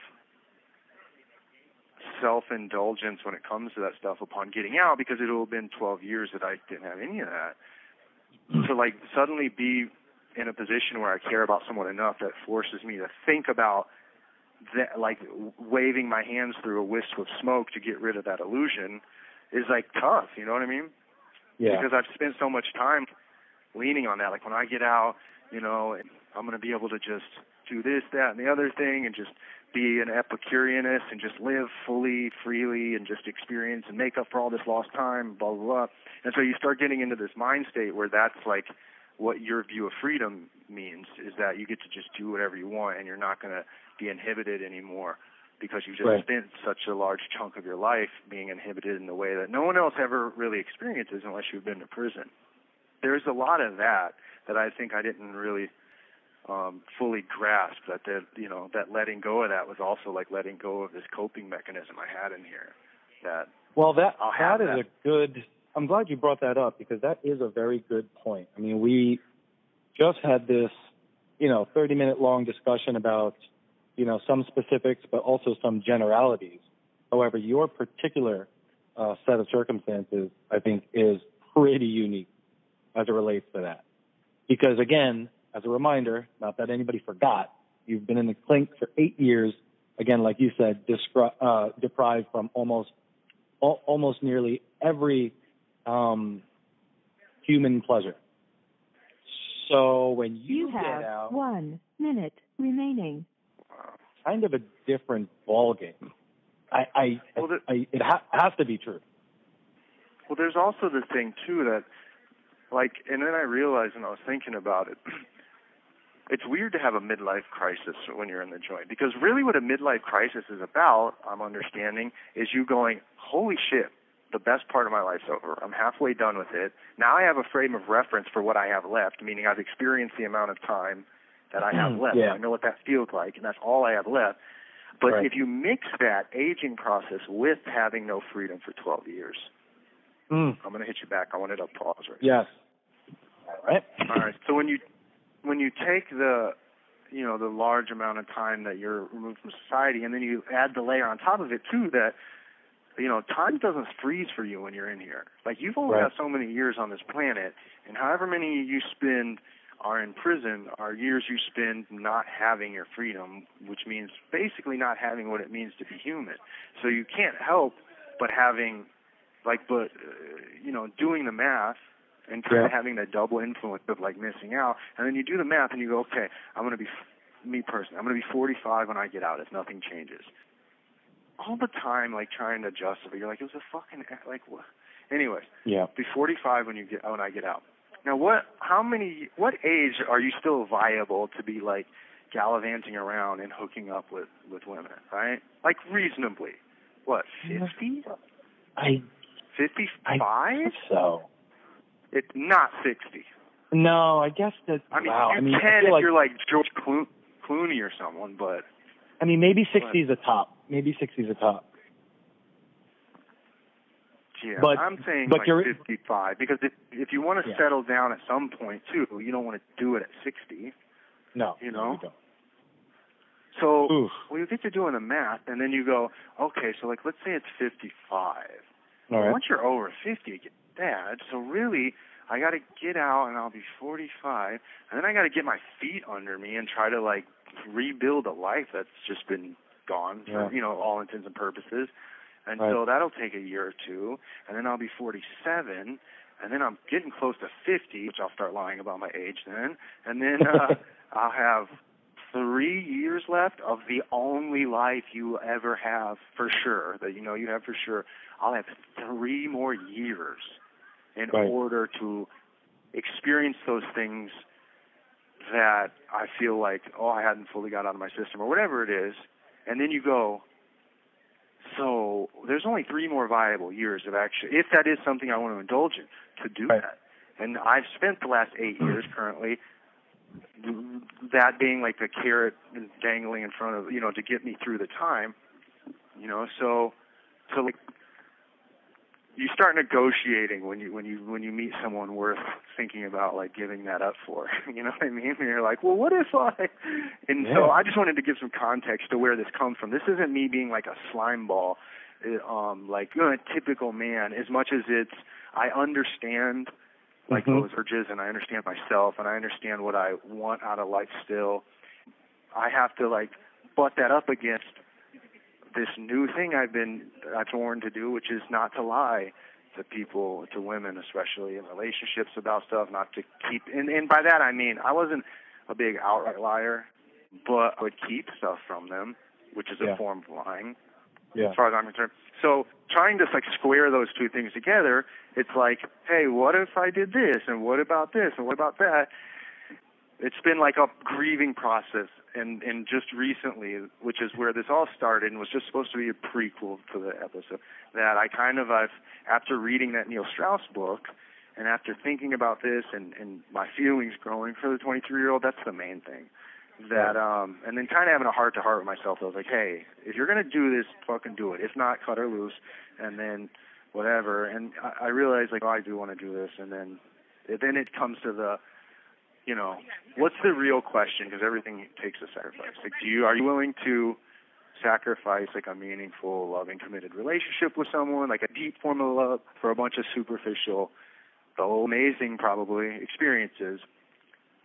self-indulgence when it comes to that stuff upon getting out because it will have been 12 years that I didn't have any of that. To like suddenly be in a position where I care about someone enough that forces me to think about that, like waving my hands through a wisp of smoke to get rid of that illusion is like tough. You know what I mean? Yeah. Because I've spent so much time leaning on that. Like when I get out, you know, I'm going to be able to just do this, that, and the other thing, and just be an Epicureanist and just live fully, freely, and just experience and make up for all this lost time, blah blah blah. And so you start getting into this mind state where that's like what your view of freedom means is that you get to just do whatever you want and you're not going to be inhibited anymore because you've just right. spent such a large chunk of your life being inhibited in the way that no one else ever really experiences unless you've been to prison. There's a lot of that that I think I didn't really um fully grasp that the you know that letting go of that was also like letting go of this coping mechanism I had in here that well that that is that. a good I'm glad you brought that up because that is a very good point. I mean we just had this you know 30 minute long discussion about you know some specifics but also some generalities. However, your particular uh, set of circumstances I think is pretty unique as it relates to that. Because again, as a reminder, not that anybody forgot, you've been in the clink for eight years. Again, like you said, discri- uh, deprived from almost al- almost nearly every um, human pleasure. So when you, you get have out, one minute remaining. Kind of a different ball game. I, I, well, the, I it ha- has to be true. Well, there's also the thing too that, like, and then I realized when I was thinking about it, it's weird to have a midlife crisis when you're in the joint because really what a midlife crisis is about, I'm understanding, is you going, holy shit, the best part of my life's over. I'm halfway done with it. Now I have a frame of reference for what I have left, meaning I've experienced the amount of time that I have left. Yeah. I know what that feels like, and that's all I have left. But Right. if you mix that aging process with having no freedom for 12 years, Mm. I'm going to hit you back. I wanted to pause right Yes. All right. all right. So when you when you take the you know the large amount of time that you're removed from society, and then you add the layer on top of it too that you know time doesn't freeze for you when you're in here. Like you've only Right. got so many years on this planet, and however many you spend are in prison are years you spend not having your freedom, which means basically not having what it means to be human. So you can't help but having like but uh, you know doing the math and kind of having that double influence of like missing out. And then you do the math and you go, okay, I'm going to be, me personally, I'm going to be 45 when I get out if nothing changes. All the time, like trying to justify, you're like, it was a fucking, like, what? Anyways, Yeah. be 45 when you get, when I get out. Now, what, how many, what age are you still viable to be like gallivanting around and hooking up with, with women, right? Like reasonably. What, 50? I 55? So. It's not 60. No, I guess that. I mean, wow. you I mean, can if like, you're like George Clo- Clooney or someone, but I mean, maybe 60 is a top. Maybe 60 is a top. Yeah, But- I'm saying but like you're- 55 because if if you want to Yeah. settle down at some point too, you don't want to do it at 60. No, You no, know? we don't. So Oof. when you get to doing the math, and then you go, okay, so like let's say it's 55. All right. Once you're over 50, it gets bad. So really, I got to get out, and I'll be 45, and then I got to get my feet under me and try to like rebuild a life that's just been gone for Yeah. you know all intents and purposes. And Right. so that'll take a year or two, and then I'll be 47, and then I'm getting close to 50, which I'll start lying about my age then, and then uh, I'll have three years left of the only life you ever have for sure that you know you have for sure. I'll have three more years in Right. order to experience those things that I feel like oh I hadn't fully got out of my system or whatever it is, and then you go. So there's only three more viable years of actually, if that is something I want to indulge in, to do Right. that. And I've spent the last eight hmm. years currently that being like the carrot dangling in front of you know to get me through the time you know so to like you start negotiating when you when you when you meet someone worth thinking about like giving that up for you know what i mean and you're like well what if i and Yeah. so i just wanted to give some context to where this comes from this isn't me being like a slime ball uh, um like you know, a typical man as much as it's i understand like Mhm. those urges and I understand myself and I understand what I want out of life still. I have to like butt that up against this new thing I've been I've sworn to do, which is not to lie to people, to women especially in relationships about stuff, not to keep and, and by that I mean I wasn't a big outright liar, but I would keep stuff from them, which is Yeah. a form of lying Yeah. as far as I'm concerned. So trying to like square those two things together, it's like, hey, what if I did this, and what about this, and what about that? It's been like a grieving process, and and just recently, which is where this all started, and was just supposed to be a prequel to the episode. That I kind of I've after reading that Neil Strauss book, and after thinking about this, and and my feelings growing for the 23 year old, that's the main thing. That um and then kind of having a heart to heart with myself I was like hey if you're going to do this fucking do it. If not cut her loose and then whatever. And I, I realized like oh I do want to do this. And then then it comes to the you know what's the real question because everything takes a sacrifice like do you are you willing to sacrifice like a meaningful loving committed relationship with someone like a deep form of love for a bunch of superficial though amazing probably experiences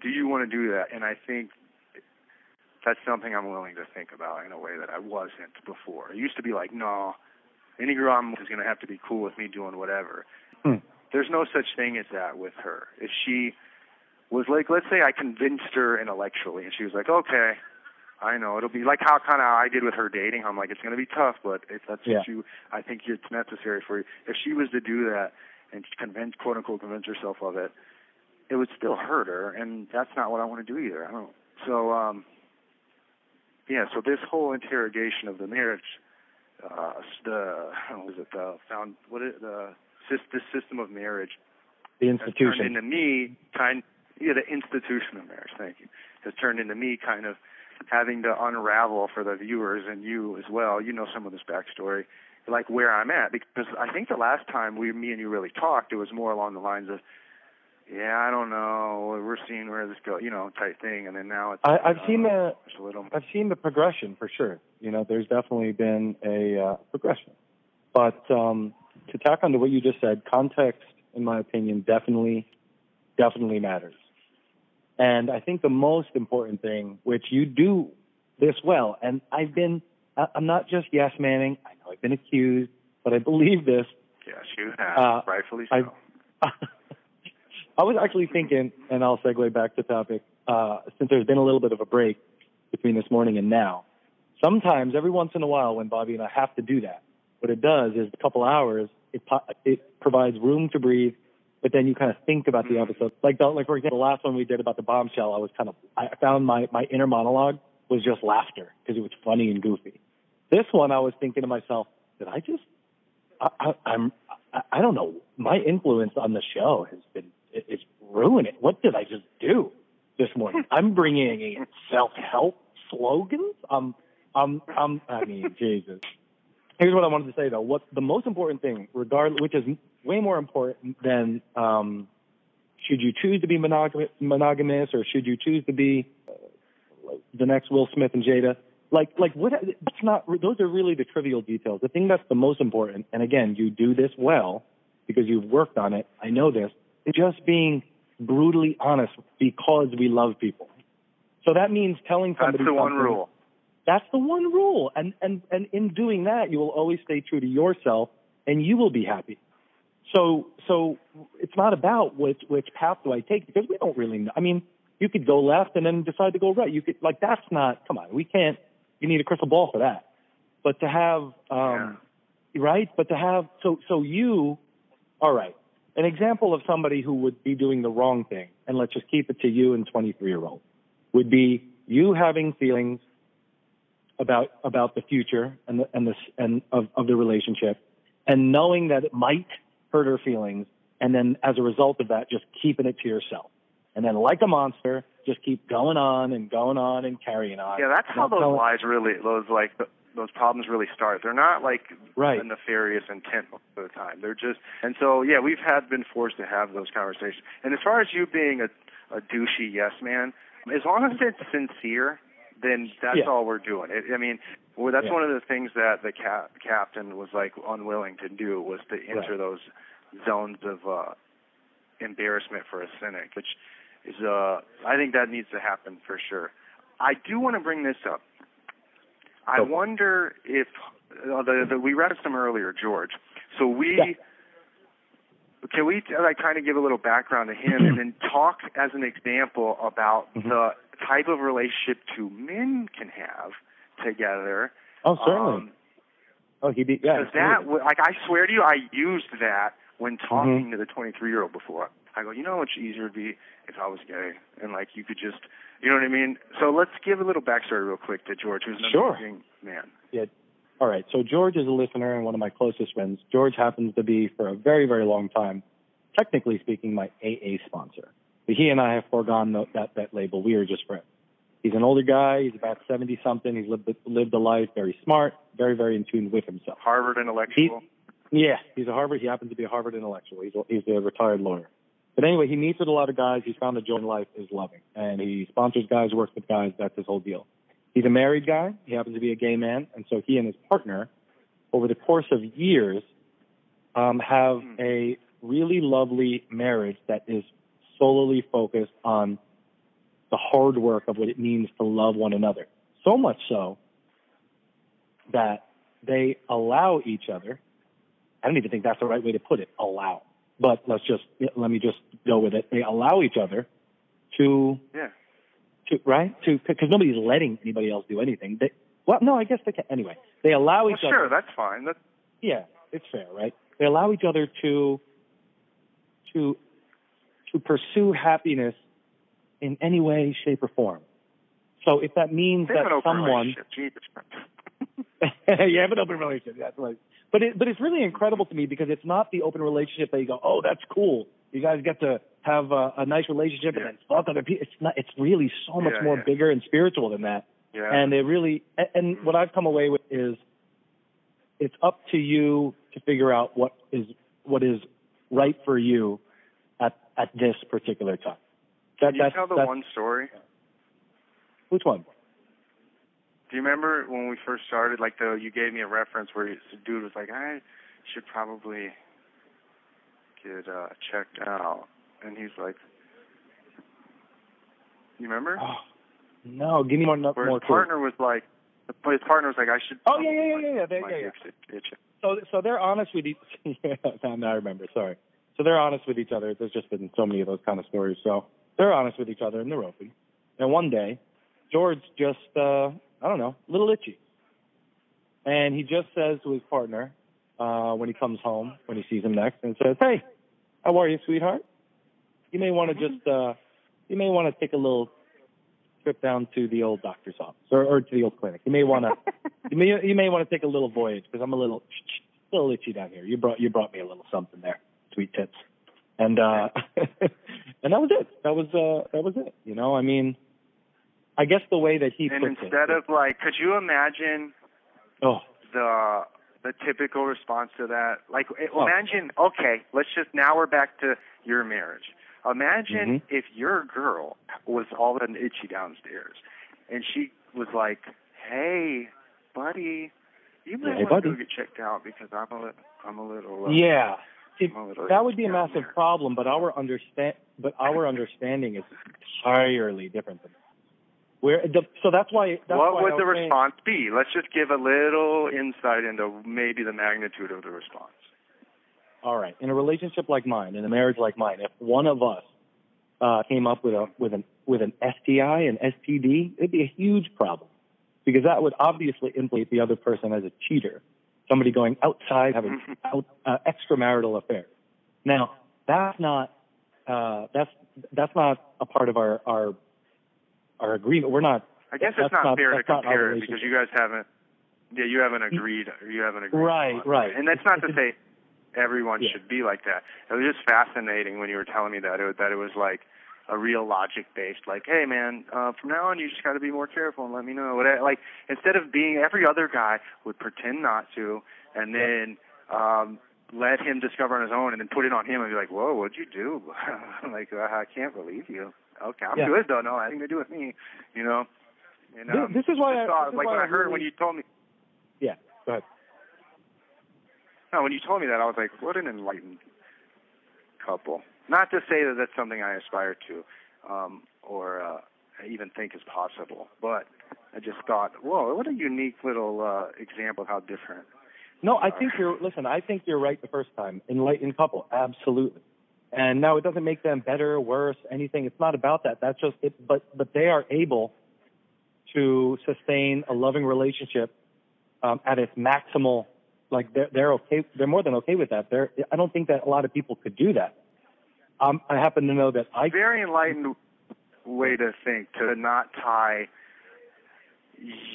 do you want to do that and I think that's something I'm willing to think about in a way that I wasn't before. I used to be like, no, any girl I'm with is going to have to be cool with me doing whatever. Hmm. There's no such thing as that with her. If she was like, let's say I convinced her intellectually, and she was like, okay, I know it'll be like how kind of I did with her dating. I'm like, it's going to be tough, but if that's Yeah. what you, I think it's necessary for you. If she was to do that and convince, quote unquote, convince herself of it, it would still hurt her, and that's not what I want to do either. I don't. So, um, yeah. So this whole interrogation of the marriage, uh, the how was it the found what is the this system of marriage The has turned institution. into me kind yeah the institution of marriage thank you has turned into me kind of having to unravel for the viewers and you as well you know some of this backstory like where I'm at because I think the last time we me and you really talked it was more along the lines of yeah I don't know we're seeing where this goes you know type thing and then now it's I, I've uh, seen the a little I've seen the progression for sure. You know, there's definitely been a uh, progression. But um, to tack on to what you just said, context, in my opinion, definitely, definitely matters. And I think the most important thing, which you do this well, and I've been, I- I'm not just yes manning. I know I've been accused, but I believe this. yes you have Uh, rightfully I, so I was actually thinking, and I'll segue back to topic, uh, since there's been a little bit of a break between this morning and now. Sometimes, every once in a while, when Bobby and I have to do that, what it does is a couple hours, it, po- it provides room to breathe, but then you kind of think about the episode. Like, the, like for example, the last one we did about the bombshell, I was kind of, I found my, my inner monologue was just laughter because it was funny and goofy. This one, I was thinking to myself, did I just I, I, I'm I, I don't know. My influence on the show has been it, it's ruining. What did I just do this morning? I'm bringing in self help slogans. Um, um, um. I mean, Jesus. Here's what I wanted to say though. What the most important thing, regardless, which is way more important than um, should you choose to be monogamous, monogamous or should you choose to be uh, like the next Will Smith and Jada? Like, like what? That's not. Those are really the trivial details. The thing that's the most important, and again, you do this well because you've worked on it. I know this. Is just being brutally honest because we love people. So that means telling somebody that's the one rule that's the one rule. And, and, and in doing that, you will always stay true to yourself and you will be happy. So, so it's not about which, which path do I take because we don't really know. I mean, you could go left and then decide to go right. You could, like, that's not, come on, we can't, you need a crystal ball for that. But to have, um, right? But to have, so, so you, all right, an example of somebody who would be doing the wrong thing, and let's just keep it to you and 23 year old, would be you having feelings about about the future and the, and this and of, of the relationship, and knowing that it might hurt her feelings, and then as a result of that, just keeping it to yourself, and then like a monster, just keep going on and going on and carrying on. Yeah, that's how those lies really, those like th- those problems really start. They're not like Right. a nefarious intent most of the time. They're just, and so yeah, we've had been forced to have those conversations. And as far as you being a a douchey yes man, as long as it's sincere, then that's Yeah. all we're doing. It, I mean, well, that's Yeah. one of the things that the cap- captain was like unwilling to do was to enter Right. those zones of uh embarrassment for a cynic, which is uh I think that needs to happen for sure. I do want to bring this up. I Okay. wonder if uh, the, the we read some earlier, George. So we Yeah. can we like kind of give a little background to him and then talk as an example about Mhm. the type of relationship two men can have together. Oh, certainly. Um, oh, he'd be yeah. because that, like, I swear to you, I used that when Mm-hmm. talking to the 23 year old before. I go, you know, how much easier it'd be if I was gay, and like you could just, you know what I mean? So let's give a little backstory real quick to George, who's an Sure. amazing man. Yeah. All right. So George is a listener and one of my closest friends. George happens to be, for a very, very long time, technically speaking, my AA sponsor. But he and I have foregone the, that that label. We are just friends. He's an older guy. He's about seventy something. He's lived lived a life. Very smart. Very, very in tune with himself. Harvard intellectual. Yeah, he's a Harvard. He happens to be a Harvard intellectual. He's a, he's a retired lawyer. But anyway, he meets with a lot of guys. He's found the joy in life is loving, and he sponsors guys, works with guys. That's his whole deal. He's a married guy. He happens to be a gay man, and so he and his partner, over the course of years, um, have a really lovely marriage that is solely focused on the hard work of what it means to love one another. So much so that they allow each other. I don't even think that's the right way to put it. Allow, but let's just let me just go with it. They allow each other to Yeah. to right to because nobody's letting anybody else do anything. They, well, no, I guess they can. Anyway, they allow each Well, sure, other. Sure, that's fine. That's Yeah, it's fair, right? They allow each other to to to pursue happiness in any way, shape, or form. So if that means they that someone you have an open relationship. That's right. But it, but it's really incredible to me because it's not the open relationship that you go, oh, that's cool. You guys get to have a, a nice relationship and then fuck other people. It's not. It's really so much Yeah, more yeah. bigger and spiritual than that. Yeah. And it really, and, and what I've come away with is, it's up to you to figure out what is what is right for you at this particular time. That, Can you that's, tell the that's- one story? Which one? Do you remember when we first started? Like the you gave me a reference where the dude was like, I should probably get uh, checked out, and he's like, you remember? Oh, no, give me more. where more his partner was like, his partner was like, I should. Oh, yeah, yeah, yeah, yeah, yeah, yeah, yeah. dick's itch- itching. so so they're honest with each yeah, I remember, sorry. So they're honest with each other. There's just been so many of those kind of stories. So they're honest with each other and they're open. And one day, George just uh I don't know, a little itchy. And he just says to his partner, uh, when he comes home, when he sees him next, and says, Hey, how are you, sweetheart? You may want to just uh you may want to take a little trip down to the old doctor's office or, or to the old clinic. You may want to you may you may want to take a little voyage because I'm a little little itchy down here. You brought you brought me a little something there, sweet tits, and uh, and that was it. That was uh that was it. You know, I mean, I guess the way that he And instead it, of like, could you imagine oh the the typical response to that? Like, Oh. imagine, okay, let's just now we're back to your marriage. Imagine Mhm. if your girl was all of a sudden itchy downstairs, and she was like, "Hey, buddy, you might Hey, want to go get checked out because I'm a li- I'm a little uh, yeah. See, I'm a little that would be a massive there." problem, but our understand but our understanding is entirely different than that. Where the, so that's why that's what why would the saying- response be? Let's just give a little insight into maybe the magnitude of the response. all right, in a relationship like mine, in a marriage like mine, if one of us uh, came up with a with an with an STI and STD, it'd be a huge problem because that would obviously implicate the other person as a cheater, somebody going outside having out, uh, extramarital affairs. Now, that's not uh, that's that's not a part of our our our agreement. We're not. I guess it's not, fair to not compare it because you guys haven't. Yeah, you haven't agreed. You haven't agreed. Right, right. And that's not to say everyone Yeah. should be like that. It was just fascinating when you were telling me that. It was, that it was like a real logic based like hey man uh from now on you just got to be more careful and let me know what I, like instead of being every other guy would pretend not to and then um let him discover on his own and then put it on him and be like whoa what'd you do like uh, i can't believe you okay i'm Yeah. good though no nothing to do with me you know and This- um, this is why I- thought, this is like when I i heard when you told me Yeah. Go ahead. no, when you told me that, I was like, what an enlightened couple. Not to say that that's something I aspire to, um, or uh, even think is possible, but I just thought, whoa, what a unique little uh, example of how different. No, I think you're. Listen, I think you're right the first time. Enlightened couple, absolutely. And now it doesn't make them better, worse, anything. It's not about that. That's just it. But but they are able to sustain a loving relationship um, at its maximal. Like they're they're okay. They're more than okay with that. They're. I don't think that a lot of people could do that. Um, I happen to know that I. Very enlightened way to think to not tie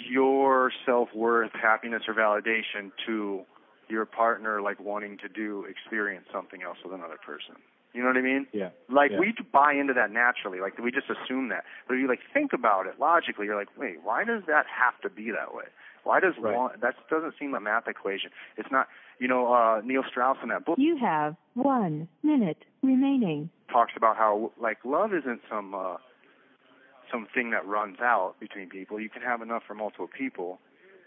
your self worth, happiness, or validation to your partner like wanting to do experience something else with another person. You know what I mean? Yeah. Like Yeah. we buy into that naturally. Like we just assume that. But if you like think about it logically, you're like, wait, why does that have to be that way? Why does Right. That doesn't seem a math equation. It's not. You know, uh, Neil Strauss in that book You have one minute remaining. talks about how like love isn't some uh, something that runs out between people. You can have enough for multiple people.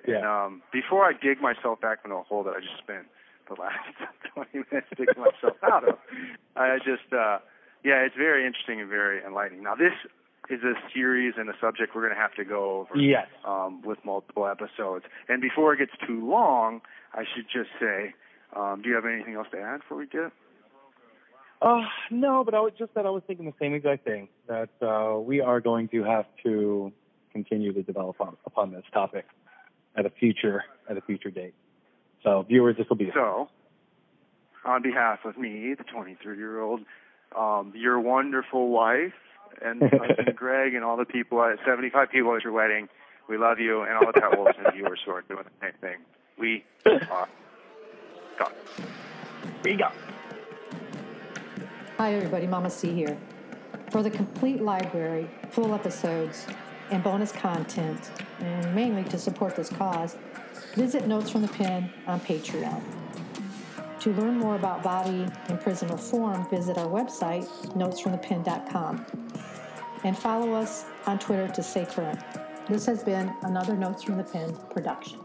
And Yeah. um, before I dig myself back into a hole that I just spent the last 20 minutes digging myself out of, I just, uh, yeah, it's very interesting and very enlightening. Now, this is a series and a subject we're going to have to go over Yes. um, with multiple episodes. And before it gets too long, I should just say, um, do you have anything else to add before we get? Uh, no, but I was just that I was thinking the same exact thing that uh, we are going to have to continue to develop on, upon this topic at a future at a future date. So viewers, this will be So, on behalf of me, the 23 year old, um, your wonderful wife, and husband Greg, and all the people at 75 people at your wedding, we love you, and all the Pat Wilson viewers who are doing the same thing. We are done. we go. Hi, everybody. Mama C here. For the complete library, full episodes, and bonus content, and mainly to support this cause, visit Notes from the Pen on Patreon. To learn more about Bobby and prison reform, visit our website, notesfromthepen.com, and follow us on Twitter to stay current. This has been another Notes from the Pen production.